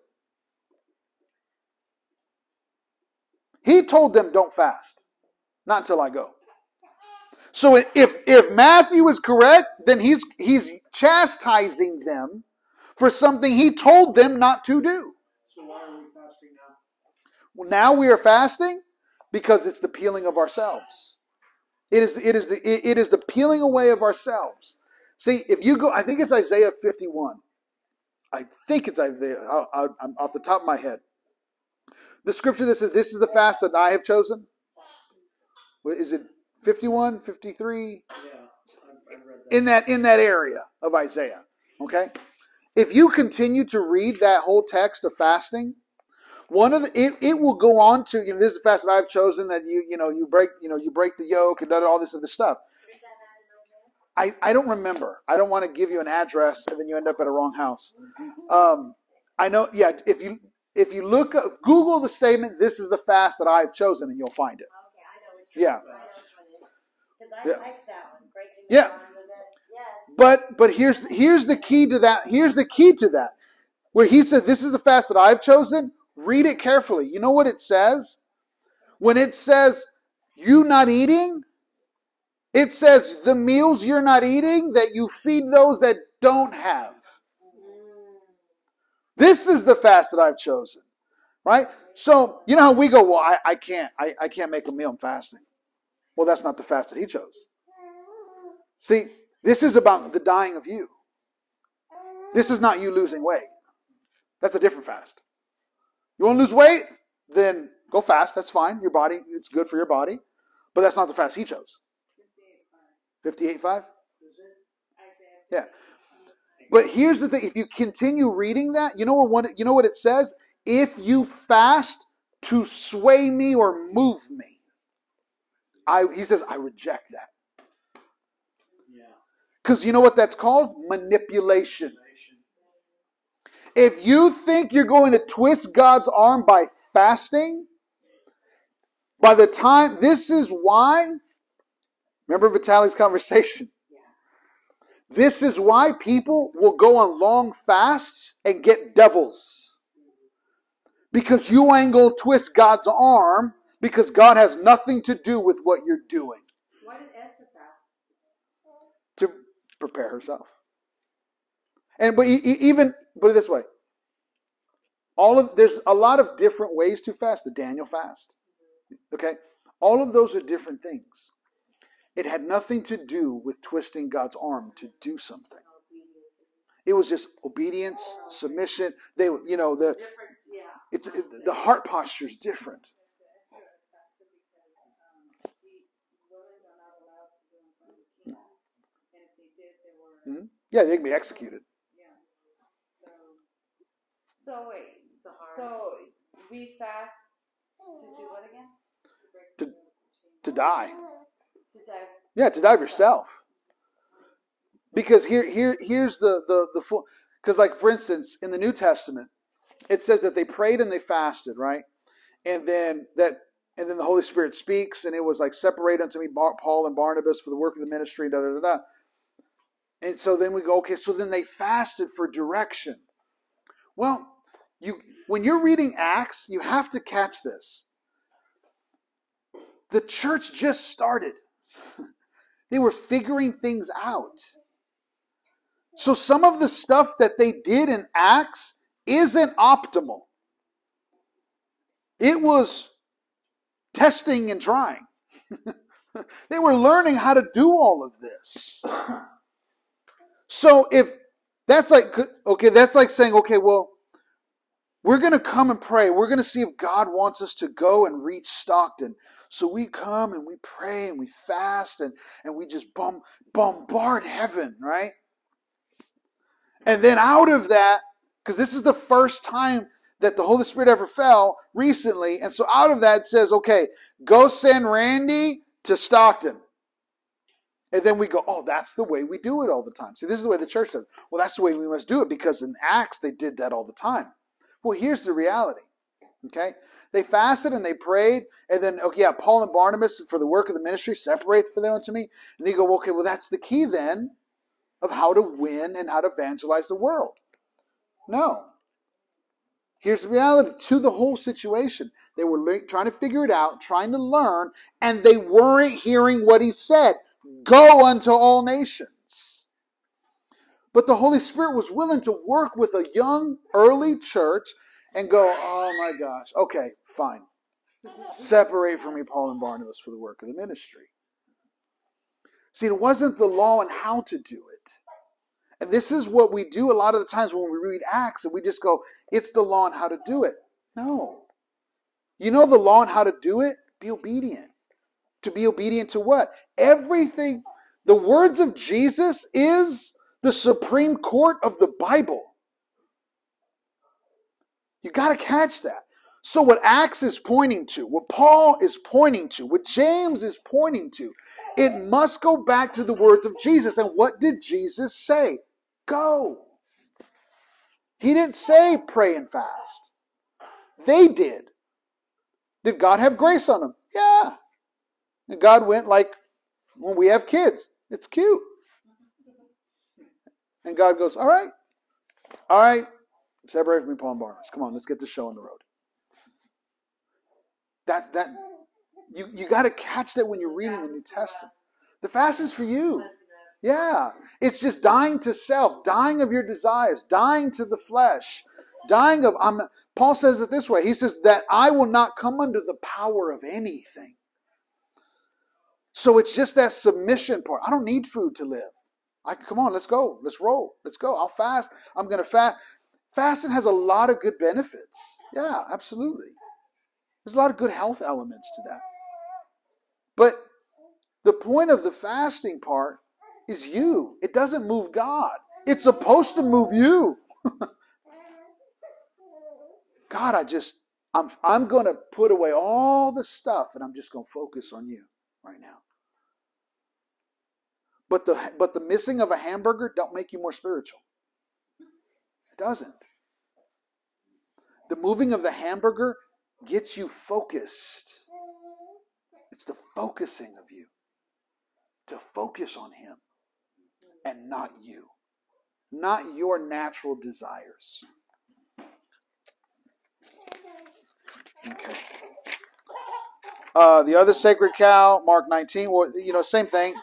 He told them, don't fast. Not until I go. So if if Matthew is correct, then he's he's chastising them for something he told them not to do. So why are we fasting now? Well, now we are fasting because it's the peeling of ourselves. It is it is the it, it is the peeling away of ourselves. See, if you go, I think it's Isaiah 51. I think it's Isaiah. I, I, I'm off the top of my head. The scripture that says, "This is the fast that I have chosen." What Is it 51, 53? Yeah, I, I read that. in that in that area of Isaiah. Okay, if you continue to read that whole text of fasting, one of the it, it will go on to you know this is the fast that I've chosen that you you know you break you know you break the yoke and all this other stuff. What is that at in Isaiah? I, I don't remember. I don't want to give you an address and then you end up at a wrong house. Um, I know. Yeah, if you if you look up, Google the statement, "This is the fast that I've chosen," and you'll find it. Okay, I Yeah. one. I know which one it is. Because I Yeah. liked that one. Yeah. bonds of it. Yes. But but here's here's the key to that. Here's the key to that. Where he said, This is the fast that I've chosen, read it carefully. You know what it says? When it says you not eating, it says the meals you're not eating that you feed those that don't have. This is the fast that I've chosen. Right? So you know how we go, well, I, I can't, I, I can't make a meal, I'm fasting. Well, that's not the fast that he chose. See, this is about the dying of you. This is not you losing weight. That's a different fast. You want to lose weight? Then go fast. That's fine. Your body, it's good for your body. But that's not the fast he chose. 58.5? Isaiah. Yeah. But here's the thing: if you continue reading that, you know what? One, you know what it says? If you fast to sway me or move me, I he says I reject that Yeah. because you know what that's called? Manipulation. If you think you're going to twist God's arm by fasting, by the time this is why. Remember Vitali's conversation. This is why people will go on long fasts and get devils. Because you ain't going to twist God's arm because God has nothing to do with what you're doing Why did Esther fast? to prepare herself. And but even put it this way. All of there's a lot of different ways to fast. The Daniel fast. Okay? All of those are different things. It had nothing to do with twisting God's arm to do something. It was just obedience, submission. They, were- you know, the yeah. it's it, the heart posture is different. Mhm. Yeah, they can be executed. So wait, It's hard. so we fast to do what again? To. To die. Yeah, to of yourself. Because here, here, here's the the the full. Because, like for instance, in the New Testament, it says that they prayed and they fasted, right? And then that, and then the Holy Spirit speaks, and it was like, "Separate unto me Paul and Barnabas for the work of the ministry." Da da da da. And so then we go, okay. So then they fasted for direction. Well, you when you're reading Acts, you have to catch this. The church just started. They were figuring things out. So some of the stuff that they did in Acts isn't optimal. It was testing and trying. they were learning how to do all of this. So if that's like okay, that's like saying okay, well, we're going to come and pray. We're going to see if God wants us to go and reach Stockton. So we come and we pray and we fast and, and we just bomb, bombard heaven, right? And then out of that, because this is the first time that the Holy Spirit ever fell recently. And so out of that it says, okay, go send Randy to Stockton. And then we go, oh, that's the way we do it all the time. See, this is the way the church does. it. Well, that's the way we must do it because in Acts they did that all the time. Well, here's the reality. Okay? They fasted and they prayed, and then, okay, yeah, Paul and Barnabas for the work of the ministry, separate for them to me. And they go, okay, well, that's the key then of how to win and how to evangelize the world. No. Here's the reality to the whole situation. They were trying to figure it out, trying to learn, and they weren't hearing what he said go unto all nations. But the Holy Spirit was willing to work with a young, early church and go, oh my gosh, okay, fine. Separate from me Paul and Barnabas for the work of the ministry. See, it wasn't the law and how to do it. And this is what we do a lot of the times when we read Acts and we just go, it's the law and how to do it. No. You know the law and how to do it? Be obedient. To be obedient to what? Everything. The words of Jesus is the Supreme Court of the Bible. You got to catch that. So, what Acts is pointing to, what Paul is pointing to, what James is pointing to, it must go back to the words of Jesus. And what did Jesus say? Go. He didn't say pray and fast. They did. Did God have grace on them? Yeah. And God went like when we have kids. It's cute. And God goes, All right. All right. Separate from me, Paul and Barnabas. Come on, let's get this show on the road. That that you you got to catch that when you're reading the New Testament. The fast is for you. Yeah. It's just dying to self, dying of your desires, dying to the flesh, dying of I'm Paul says it this way. He says that I will not come under the power of anything. So it's just that submission part. I don't need food to live. I come on, let's go. Let's roll. Let's go. I'll fast. I'm going to fast. Fasting has a lot of good benefits. Yeah, absolutely. There's a lot of good health elements to that. But the point of the fasting part is you. It doesn't move God. It's supposed to move you. God, I just I'm I'm going to put away all the stuff and I'm just going to focus on you right now. But the but the missing of a hamburger don't make you more spiritual. It doesn't. The moving of the hamburger gets you focused. It's the focusing of you. To focus on him and not you. Not your natural desires. Okay. Uh, the other sacred cow, Mark 19. Well, you know, same thing.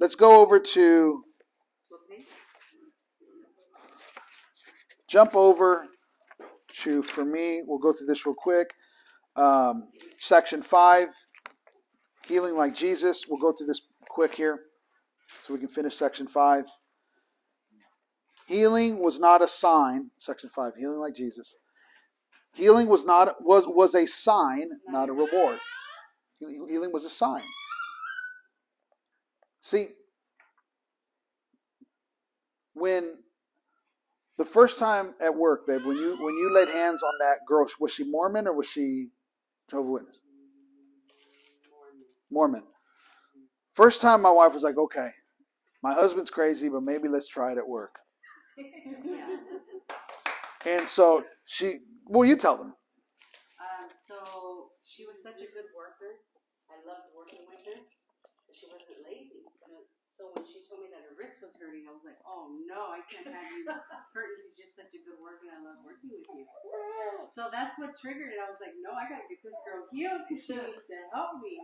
Let's go over to jump over to for me. We'll go through this real quick. Um, section five, healing like Jesus. We'll go through this quick here, so we can finish section five. Healing was not a sign. Section five. Healing like Jesus. Healing was not was was a sign, not a reward. Healing was a sign. See, when the first time at work, babe, when you when you laid hands on that girl, was she Mormon or was she Jehovah Witness? Mormon. First time, my wife was like, "Okay, my husband's crazy, but maybe let's try it at work." And so she, well, you tell them. Um, so she was such a good worker. I loved working with her. But she wasn't lazy. So, so when she told me that her wrist was hurting, I was like, oh no, I can't have you hurting. He's just such a good worker. I love working with you. So that's what triggered it. I was like, no, I gotta get this girl healed because she needs to help me.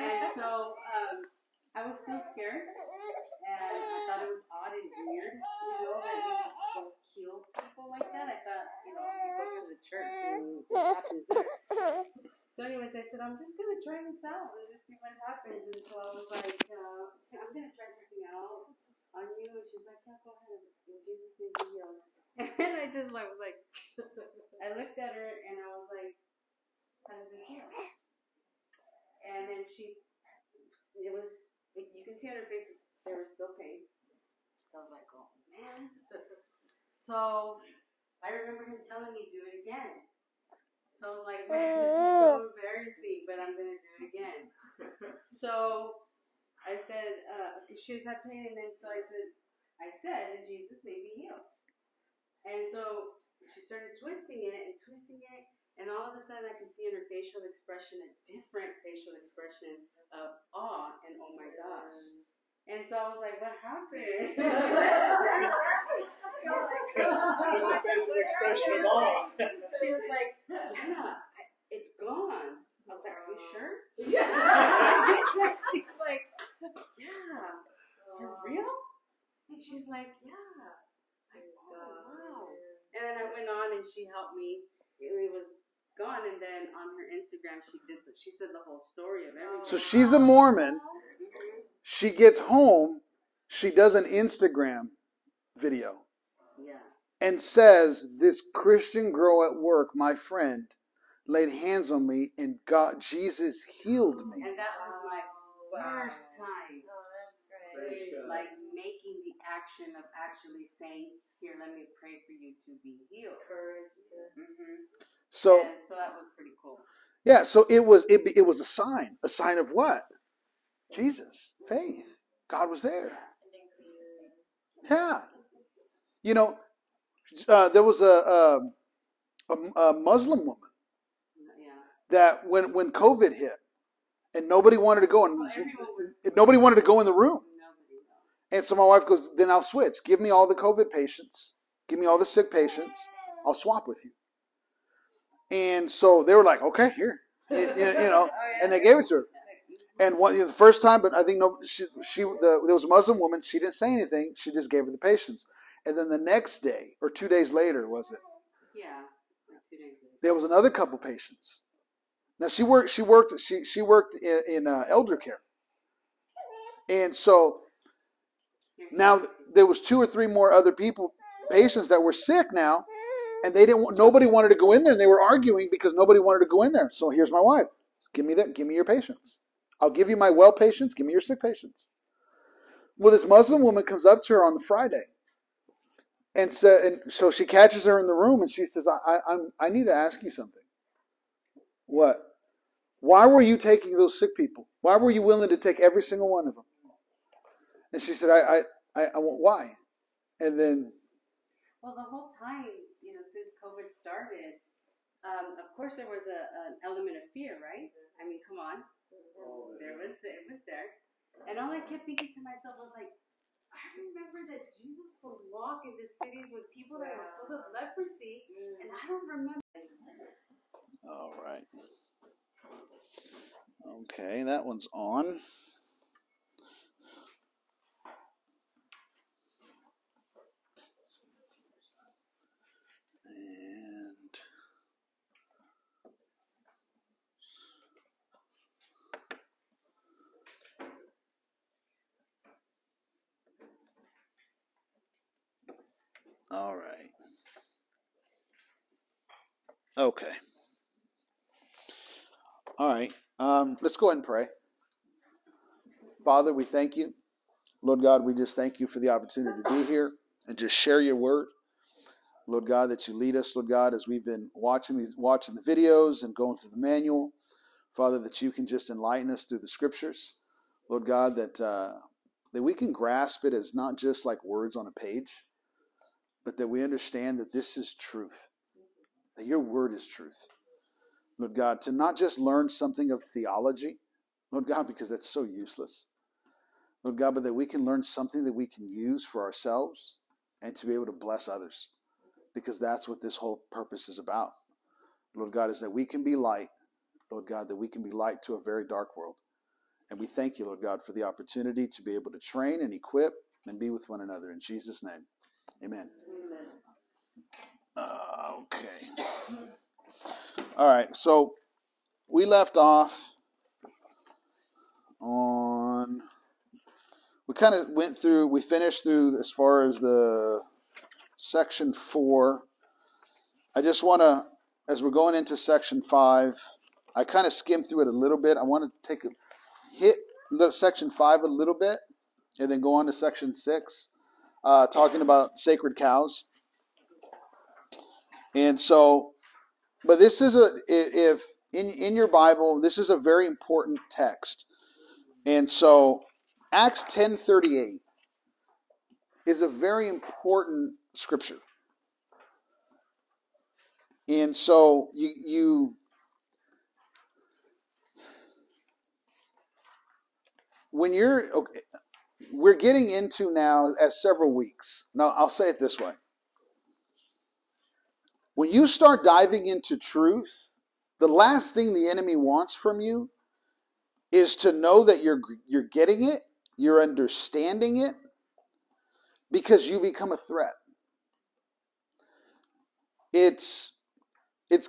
And so um, I was still scared, and I thought it was odd and weird, you know, that we don't heal people like that. I thought, you know, you go to the church and what happens there. So, anyways, I said, I'm just gonna try this out and just see what happens. And so I was like, uh, I'm gonna try something out on you. And she's like, Yeah, go ahead. In Jesus' name, be healed. And I just like was like, I looked at her and I was like, How does it feel? And then she, it was, you can see on her face there was still pain. So I was like, Oh man. So I remember him telling me do it again. So I was like, man, this is so embarrassing, but I'm gonna do it again. So I said, uh, she was had pain, and then so I said, I said, in Jesus' name be healed. And so she started twisting it and twisting it, and all of a sudden I could see in her facial expression a different facial expression of awe and oh my gosh. And so I was like, what happened? The facial expression of awe. She was like, yeah, it's gone. I was like, are you sure? Yeah. she's like, yeah, for real? And she's like, yeah. I go, oh, wow. And then I went on and she helped me. It was gone, and then on her Instagram, she did. The, she said the whole story of everything. So she's a Mormon. She gets home. She does an Instagram video Yeah. And says, "This Christian girl at work, my friend, laid hands on me, and God, Jesus healed me." And that was my first time. Oh, that's great. Praise God. like making the action of actually saying, "Here, let me pray for you to be healed." Courage. hmm So and so that was pretty cool. yeah, so it was it, it was a sign, a sign of what? Jesus, faith. God was there. Yeah. You know, uh, there was a, um, a a Muslim woman Yeah. that when when COVID hit, and nobody wanted to go, and Well, nobody wanted to go in the room. And so my wife goes, then I'll switch. Give me all the COVID patients. Give me all the sick patients. I'll swap with you. And so they were like, okay, here, you, you- you know, and they gave it to her. And one, the first time, but I think no, she, she the, there was a Muslim woman. She didn't say anything. She just gave her the patients. And then the next day, or two days later, was it? Yeah. two days later. There was another couple patients. Now she worked. She worked. She she worked in, in uh, elder care. And so now there was two or three more other people, patients that were sick now, and they didn't. want Nobody wanted to go in there, and they were arguing because nobody wanted to go in there. So here's my wife. Give me that. Give me your patients. I'll give you my well patients. Give me your sick patients. Well, this Muslim woman comes up to her on the Friday, and so and so she catches her in the room, and she says, "I I I'm, need to ask you something. What? Why were you taking those sick people? Why were you willing to take every single one of them?" And she said, "I I I, I won't. Why?" And then Well, the whole time, you know, since COVID started, um, of course there was a, an element of fear, right? I mean, come on, there was it was there, and all I kept thinking to myself was like, I remember that Jesus would walk into cities with people that were full of leprosy, and I don't remember. All right. Okay, that one's on. All right. Okay. All right. Um, let's go ahead and pray. Father, we thank you. Lord God, we just thank you for the opportunity to be here and just share your word. Lord God, that you lead us, Lord God, as we've been watching these watching the videos and going through the manual. Father, that you can just enlighten us through the scriptures. Lord God, that uh, that we can grasp it as not just like words on a page, but that we understand that this is truth, that your word is truth. Lord God, to not just learn something of theology, Lord God, because that's so useless. Lord God, but that we can learn something that we can use for ourselves and to be able to bless others, because that's what this whole purpose is about. Lord God, is that we can be light, Lord God, that we can be light to a very dark world. And we thank you, Lord God, for the opportunity to be able to train and equip and be with one another. In Jesus' name, amen. Okay. All right. So we left off on. We kind of went through, we finished through as far as the section four. I just want to, as we're going into section five, I kind of skimmed through it a little bit. I want to take a hit section five a little bit and then go on to section six, uh, talking about sacred cows. And so, but this is a if in in your Bible, this is a very important text. And so, Acts ten thirty eight is a very important scripture. And so you you when you're okay, we're getting into now as several weeks. Now I'll say it this way. When you start diving into truth, the last thing the enemy wants from you is to know that you're you're getting it, you're understanding it because you become a threat. It's it's